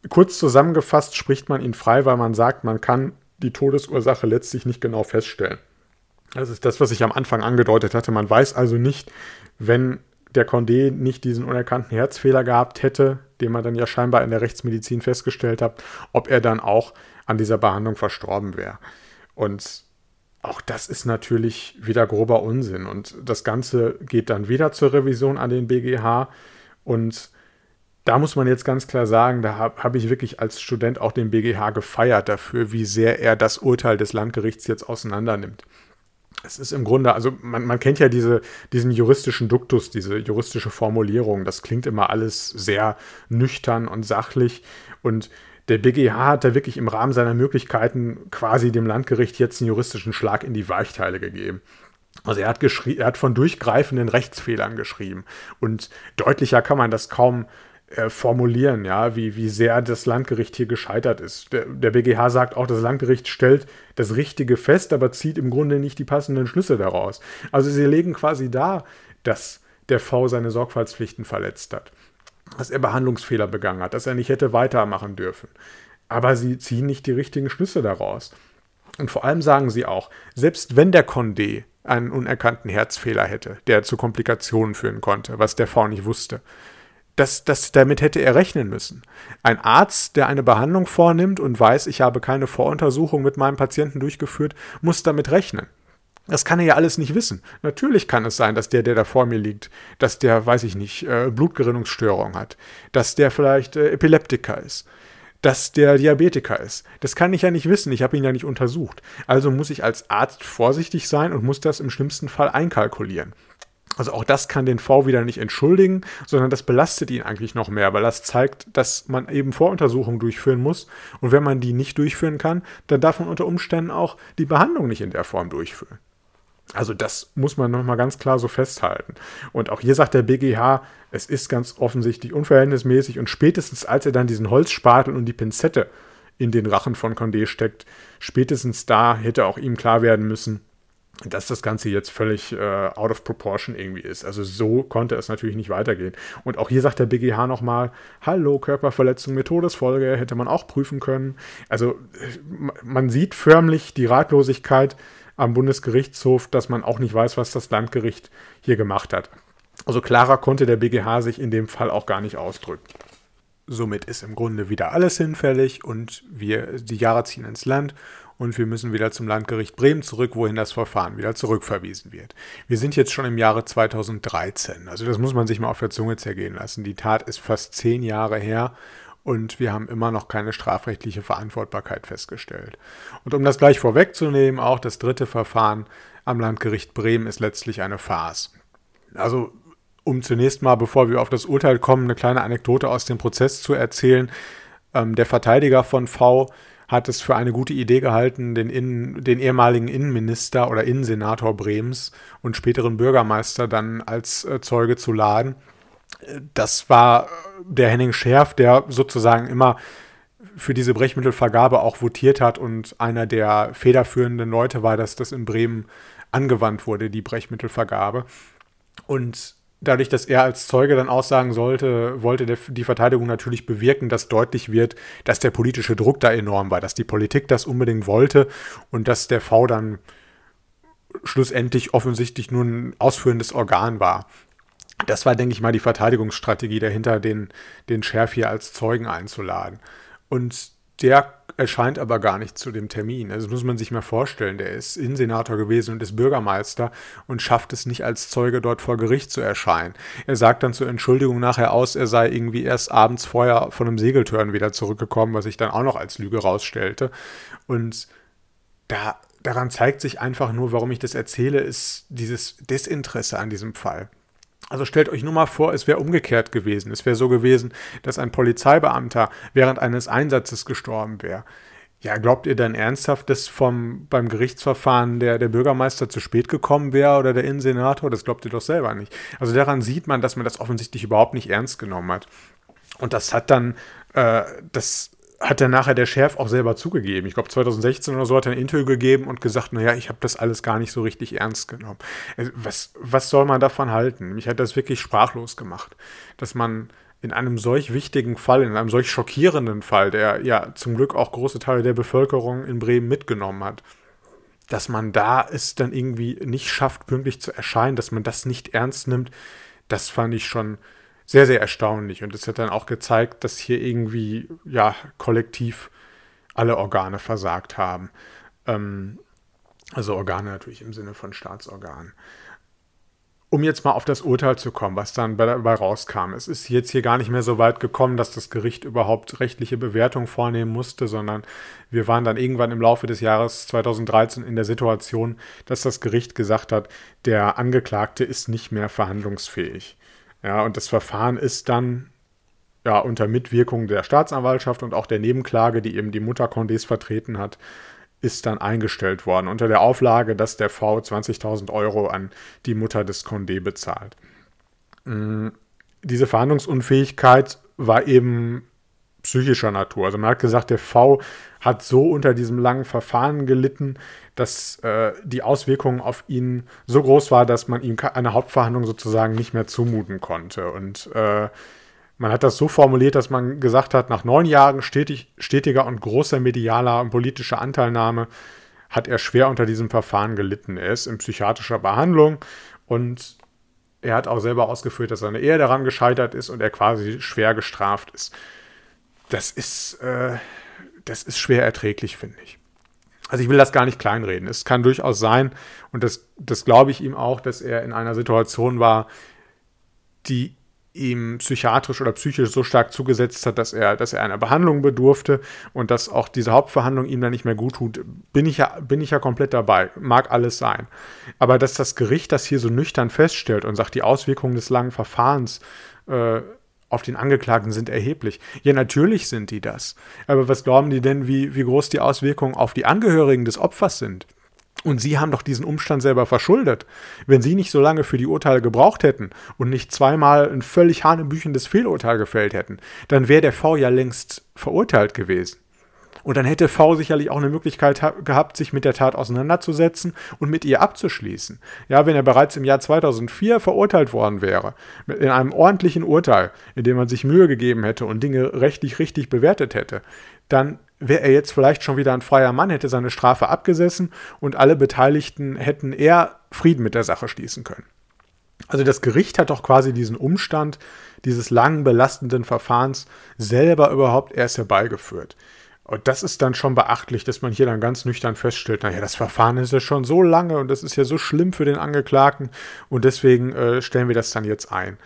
Kurz zusammengefasst spricht man ihn frei, weil man sagt, man kann die Todesursache letztlich nicht genau feststellen. Das ist das, was ich am Anfang angedeutet hatte. Man weiß also nicht, wenn der Condé nicht diesen unerkannten Herzfehler gehabt hätte, den man dann ja scheinbar in der Rechtsmedizin festgestellt hat, ob er dann auch an dieser Behandlung verstorben wäre. Und auch das ist natürlich wieder grober Unsinn. Und das Ganze geht dann wieder zur Revision an den BGH. Und da muss man jetzt ganz klar sagen, da habe hab ich wirklich als Student auch den BGH gefeiert dafür, wie sehr er das Urteil des Landgerichts jetzt auseinandernimmt es ist im Grunde, also man, man kennt ja diese, diesen juristischen Duktus, diese juristische Formulierung. Das klingt immer alles sehr nüchtern und sachlich. Und der BGH hat da wirklich im Rahmen seiner Möglichkeiten quasi dem Landgericht jetzt einen juristischen Schlag in die Weichteile gegeben. Also er hat, er hat von durchgreifenden Rechtsfehlern geschrieben. Und deutlicher kann man das kaum äh, formulieren, ja, wie, wie sehr das Landgericht hier gescheitert ist. Der, der BGH sagt auch, das Landgericht stellt das Richtige fest, aber zieht im Grunde nicht die passenden Schlüsse daraus. Also sie legen quasi dar, dass der V seine Sorgfaltspflichten verletzt hat, dass er Behandlungsfehler begangen hat, dass er nicht hätte weitermachen dürfen. Aber sie ziehen nicht die richtigen Schlüsse daraus. Und vor allem sagen sie auch, selbst wenn der Condé einen unerkannten Herzfehler hätte, der zu Komplikationen führen konnte, was der V nicht wusste, das, das, damit hätte er rechnen müssen. Ein Arzt, der eine Behandlung vornimmt und weiß, ich habe keine Voruntersuchung mit meinem Patienten durchgeführt, muss damit rechnen. Das kann er ja alles nicht wissen. Natürlich kann es sein, dass der, der da vor mir liegt, dass der, weiß ich nicht, äh, Blutgerinnungsstörung hat, dass der vielleicht äh, Epileptiker ist, dass der Diabetiker ist. Das kann ich ja nicht wissen, ich habe ihn ja nicht untersucht. Also muss ich als Arzt vorsichtig sein und muss das im schlimmsten Fall einkalkulieren. Also auch das kann den V wieder nicht entschuldigen, sondern das belastet ihn eigentlich noch mehr, weil das zeigt, dass man eben Voruntersuchungen durchführen muss. Und wenn man die nicht durchführen kann, dann darf man unter Umständen auch die Behandlung nicht in der Form durchführen. Also das muss man nochmal ganz klar so festhalten. Und auch hier sagt der BGH, es ist ganz offensichtlich unverhältnismäßig und spätestens als er dann diesen Holzspatel und die Pinzette in den Rachen von Condé steckt, spätestens da hätte auch ihm klar werden müssen, dass das Ganze jetzt völlig äh, out of proportion irgendwie ist. Also so konnte es natürlich nicht weitergehen. Und auch hier sagt der BGH nochmal, hallo, Körperverletzung mit Todesfolge, hätte man auch prüfen können. Also man sieht förmlich die Ratlosigkeit am Bundesgerichtshof, dass man auch nicht weiß, was das Landgericht hier gemacht hat. Also klarer konnte der BGH sich in dem Fall auch gar nicht ausdrücken. Somit ist im Grunde wieder alles hinfällig und wir die Jahre ziehen ins Land und wir müssen wieder zum Landgericht Bremen zurück, wohin das Verfahren wieder zurückverwiesen wird. Wir sind jetzt schon im Jahre 2013, also das muss man sich mal auf der Zunge zergehen lassen. Die Tat ist fast zehn Jahre her und wir haben immer noch keine strafrechtliche Verantwortbarkeit festgestellt. Und um das gleich vorwegzunehmen, auch das dritte Verfahren am Landgericht Bremen ist letztlich eine Farce. Also um zunächst mal, bevor wir auf das Urteil kommen, eine kleine Anekdote aus dem Prozess zu erzählen. Ähm, der Verteidiger von V hat es für eine gute Idee gehalten, den, Innen, den ehemaligen Innenminister oder Innensenator Brems und späteren Bürgermeister dann als äh, Zeuge zu laden das war der Henning Scherf, der sozusagen immer für diese Brechmittelvergabe auch votiert hat und einer der federführenden Leute war, dass das in Bremen angewandt wurde, die Brechmittelvergabe. Und dadurch, dass er als Zeuge dann aussagen sollte, wollte der, die Verteidigung natürlich bewirken, dass deutlich wird, dass der politische Druck da enorm war, dass die Politik das unbedingt wollte und dass der V dann schlussendlich offensichtlich nur ein ausführendes Organ war das war, denke ich mal, die Verteidigungsstrategie dahinter, den, den Sheriff hier als Zeugen einzuladen. Und der erscheint aber gar nicht zu dem Termin. Also muss man sich mal vorstellen, der ist Innensenator gewesen und ist Bürgermeister und schafft es nicht als Zeuge dort vor Gericht zu erscheinen. Er sagt dann zur Entschuldigung nachher aus, er sei irgendwie erst abends vorher von einem Segeltörn wieder zurückgekommen, was sich dann auch noch als Lüge rausstellte. Und da, daran zeigt sich einfach nur, warum ich das erzähle, ist dieses Desinteresse an diesem Fall. Also stellt euch nur mal vor, es wäre umgekehrt gewesen. Es wäre so gewesen, dass ein Polizeibeamter während eines Einsatzes gestorben wäre. Ja, glaubt ihr dann ernsthaft, dass vom, beim Gerichtsverfahren der, der Bürgermeister zu spät gekommen wäre oder der Innensenator? Das glaubt ihr doch selber nicht. Also daran sieht man, dass man das offensichtlich überhaupt nicht ernst genommen hat. Und das hat dann, äh, das hat dann nachher der Chef auch selber zugegeben. Ich glaube, 2016 oder so hat er ein Interview gegeben und gesagt, naja, ich habe das alles gar nicht so richtig ernst genommen. Also, was, was soll man davon halten? Mich hat das wirklich sprachlos gemacht, dass man in einem solch wichtigen Fall, in einem solch schockierenden Fall, der ja zum Glück auch große Teile der Bevölkerung in Bremen mitgenommen hat, dass man da es dann irgendwie nicht schafft, pünktlich zu erscheinen, dass man das nicht ernst nimmt, das fand ich schon sehr, sehr erstaunlich. Und es hat dann auch gezeigt, dass hier irgendwie, ja, kollektiv alle Organe versagt haben. Ähm, also Organe natürlich im Sinne von Staatsorganen. Um jetzt mal auf das Urteil zu kommen, was dann dabei rauskam. Es ist jetzt hier gar nicht mehr so weit gekommen, dass das Gericht überhaupt rechtliche Bewertung vornehmen musste, sondern wir waren dann irgendwann im Laufe des Jahres 2013 in der Situation, dass das Gericht gesagt hat, der Angeklagte ist nicht mehr verhandlungsfähig. Ja, und das Verfahren ist dann ja unter Mitwirkung der Staatsanwaltschaft und auch der Nebenklage, die eben die Mutter Condés vertreten hat, ist dann eingestellt worden, unter der Auflage, dass der V 20.000 Euro an die Mutter des Condé bezahlt. Mm, diese Verhandlungsunfähigkeit war eben psychischer Natur. Also man hat gesagt, der V hat so unter diesem langen Verfahren gelitten, dass äh, die Auswirkungen auf ihn so groß war, dass man ihm eine Hauptverhandlung sozusagen nicht mehr zumuten konnte. Und äh, man hat das so formuliert, dass man gesagt hat, nach neun Jahren stetig, stetiger und großer medialer und politischer Anteilnahme hat er schwer unter diesem Verfahren gelitten. Er ist in psychiatrischer Behandlung und er hat auch selber ausgeführt, dass seine Ehe daran gescheitert ist und er quasi schwer gestraft ist. Das ist, äh, das ist schwer erträglich, finde ich. Also ich will das gar nicht kleinreden. Es kann durchaus sein, und das, das glaube ich ihm auch, dass er in einer Situation war, die ihm psychiatrisch oder psychisch so stark zugesetzt hat, dass er, dass er einer Behandlung bedurfte und dass auch diese Hauptverhandlung ihm dann nicht mehr gut tut, bin ich ja, bin ich ja komplett dabei. Mag alles sein. Aber dass das Gericht das hier so nüchtern feststellt und sagt, die Auswirkungen des langen Verfahrens äh, auf den Angeklagten sind erheblich. Ja, natürlich sind die das. Aber was glauben die denn, wie, wie groß die Auswirkungen auf die Angehörigen des Opfers sind? Und Sie haben doch diesen Umstand selber verschuldet. Wenn Sie nicht so lange für die Urteile gebraucht hätten und nicht zweimal ein völlig hanebüchendes Fehlurteil gefällt hätten, dann wäre der V ja längst verurteilt gewesen. Und dann hätte V sicherlich auch eine Möglichkeit gehabt, sich mit der Tat auseinanderzusetzen und mit ihr abzuschließen. Ja, wenn er bereits im Jahr 2004 verurteilt worden wäre, in einem ordentlichen Urteil, in dem man sich Mühe gegeben hätte und Dinge rechtlich richtig bewertet hätte, dann wäre er jetzt vielleicht schon wieder ein freier Mann, hätte seine Strafe abgesessen und alle Beteiligten hätten eher Frieden mit der Sache schließen können. Also das Gericht hat doch quasi diesen Umstand dieses langen belastenden Verfahrens selber überhaupt erst herbeigeführt. Und das ist dann schon beachtlich, dass man hier dann ganz nüchtern feststellt, naja, das Verfahren ist ja schon so lange und das ist ja so schlimm für den Angeklagten und deswegen äh, stellen wir das dann jetzt ein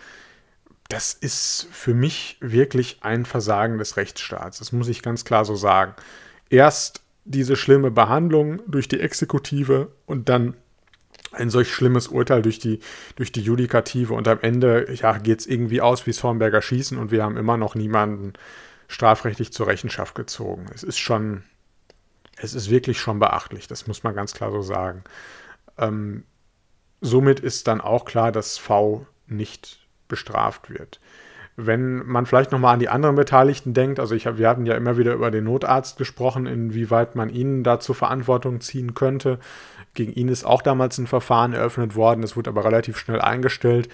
das ist für mich wirklich ein Versagen des Rechtsstaats. Das muss ich ganz klar so sagen. Erst diese schlimme Behandlung durch die Exekutive und dann ein solch schlimmes Urteil durch die, durch die Judikative und am Ende ja, geht es irgendwie aus wie Hornberger Schießen und wir haben immer noch niemanden strafrechtlich zur Rechenschaft gezogen. Es ist schon, es ist wirklich schon beachtlich, das muss man ganz klar so sagen. Ähm, somit ist dann auch klar, dass V nicht bestraft wird. Wenn man vielleicht nochmal an die anderen Beteiligten denkt, also ich hab, wir hatten ja immer wieder über den Notarzt gesprochen, inwieweit man ihn dazu Verantwortung ziehen könnte. Gegen ihn ist auch damals ein Verfahren eröffnet worden, es wurde aber relativ schnell eingestellt.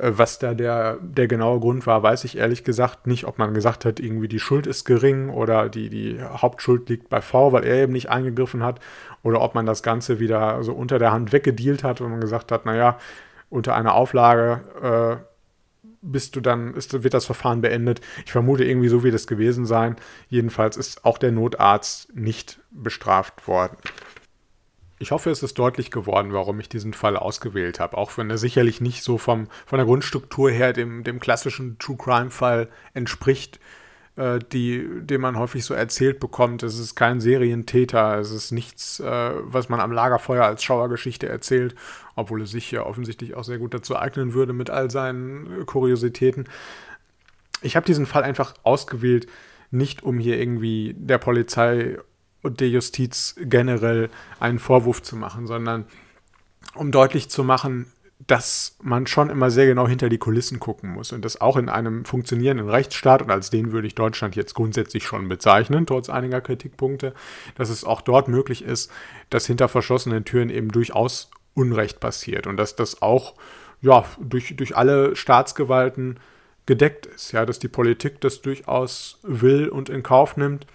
Äh, was da der, der genaue Grund war, weiß ich ehrlich gesagt nicht, ob man gesagt hat, irgendwie die Schuld ist gering oder die, die Hauptschuld liegt bei V, weil er eben nicht eingegriffen hat, oder ob man das Ganze wieder so unter der Hand weggedealt hat, und man gesagt hat, naja, unter einer Auflage äh, bist du dann, ist, wird das Verfahren beendet. Ich vermute, irgendwie so wird es gewesen sein. Jedenfalls ist auch der Notarzt nicht bestraft worden. Ich hoffe, es ist deutlich geworden, warum ich diesen Fall ausgewählt habe, auch wenn er sicherlich nicht so vom, von der Grundstruktur her dem, dem klassischen True Crime-Fall entspricht, äh, die, den man häufig so erzählt bekommt. Es ist kein Serientäter, es ist nichts, äh, was man am Lagerfeuer als Schauergeschichte erzählt, obwohl es sich ja offensichtlich auch sehr gut dazu eignen würde mit all seinen Kuriositäten. Ich habe diesen Fall einfach ausgewählt, nicht um hier irgendwie der Polizei und der Justiz generell einen Vorwurf zu machen, sondern um deutlich zu machen, dass man schon immer sehr genau hinter die Kulissen gucken muss und das auch in einem funktionierenden Rechtsstaat und als den würde ich Deutschland jetzt grundsätzlich schon bezeichnen, trotz einiger Kritikpunkte, dass es auch dort möglich ist, dass hinter verschlossenen Türen eben durchaus Unrecht passiert und dass das auch ja, durch, durch alle Staatsgewalten gedeckt ist, ja, dass die Politik das durchaus will und in Kauf nimmt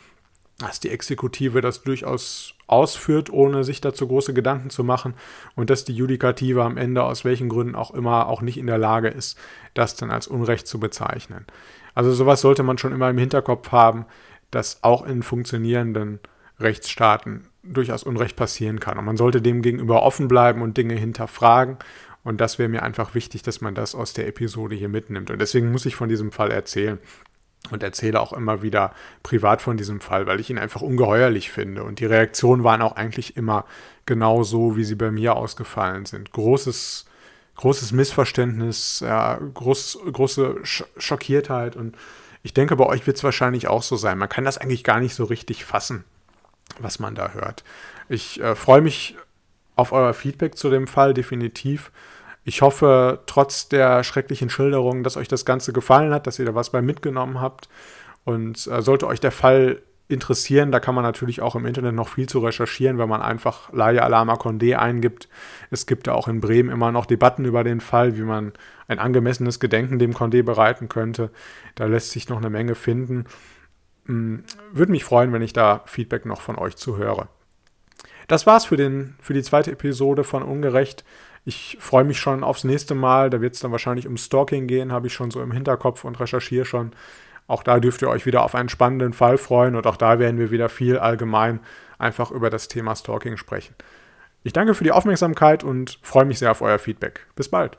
dass die Exekutive das durchaus ausführt, ohne sich dazu große Gedanken zu machen und dass die Judikative am Ende aus welchen Gründen auch immer auch nicht in der Lage ist, das dann als Unrecht zu bezeichnen. Also sowas sollte man schon immer im Hinterkopf haben, dass auch in funktionierenden Rechtsstaaten durchaus Unrecht passieren kann. Und man sollte dem gegenüber offen bleiben und Dinge hinterfragen. Und das wäre mir einfach wichtig, dass man das aus der Episode hier mitnimmt. Und deswegen muss ich von diesem Fall erzählen und erzähle auch immer wieder privat von diesem Fall, weil ich ihn einfach ungeheuerlich finde. Und die Reaktionen waren auch eigentlich immer genau so, wie sie bei mir ausgefallen sind. Großes, großes Missverständnis, ja, groß, große Schockiertheit. Und ich denke, bei euch wird es wahrscheinlich auch so sein. Man kann das eigentlich gar nicht so richtig fassen, was man da hört. Ich äh, freue mich auf euer Feedback zu dem Fall, definitiv. Ich hoffe, trotz der schrecklichen Schilderung, dass euch das Ganze gefallen hat, dass ihr da was bei mitgenommen habt. Und äh, sollte euch der Fall interessieren, da kann man natürlich auch im Internet noch viel zu recherchieren, wenn man einfach Laia Alama Condé eingibt. Es gibt ja auch in Bremen immer noch Debatten über den Fall, wie man ein angemessenes Gedenken dem Condé bereiten könnte. Da lässt sich noch eine Menge finden. Hm, würde mich freuen, wenn ich da Feedback noch von euch zu höre. das war's für, den, für die zweite Episode von Ungerecht. Ich freue mich schon aufs nächste Mal. Da wird es dann wahrscheinlich um Stalking gehen, habe ich schon so im Hinterkopf und recherchiere schon. Auch da dürft ihr euch wieder auf einen spannenden Fall freuen und auch da werden wir wieder viel allgemein einfach über das Thema Stalking sprechen. Ich danke für die Aufmerksamkeit und freue mich sehr auf euer Feedback. Bis bald.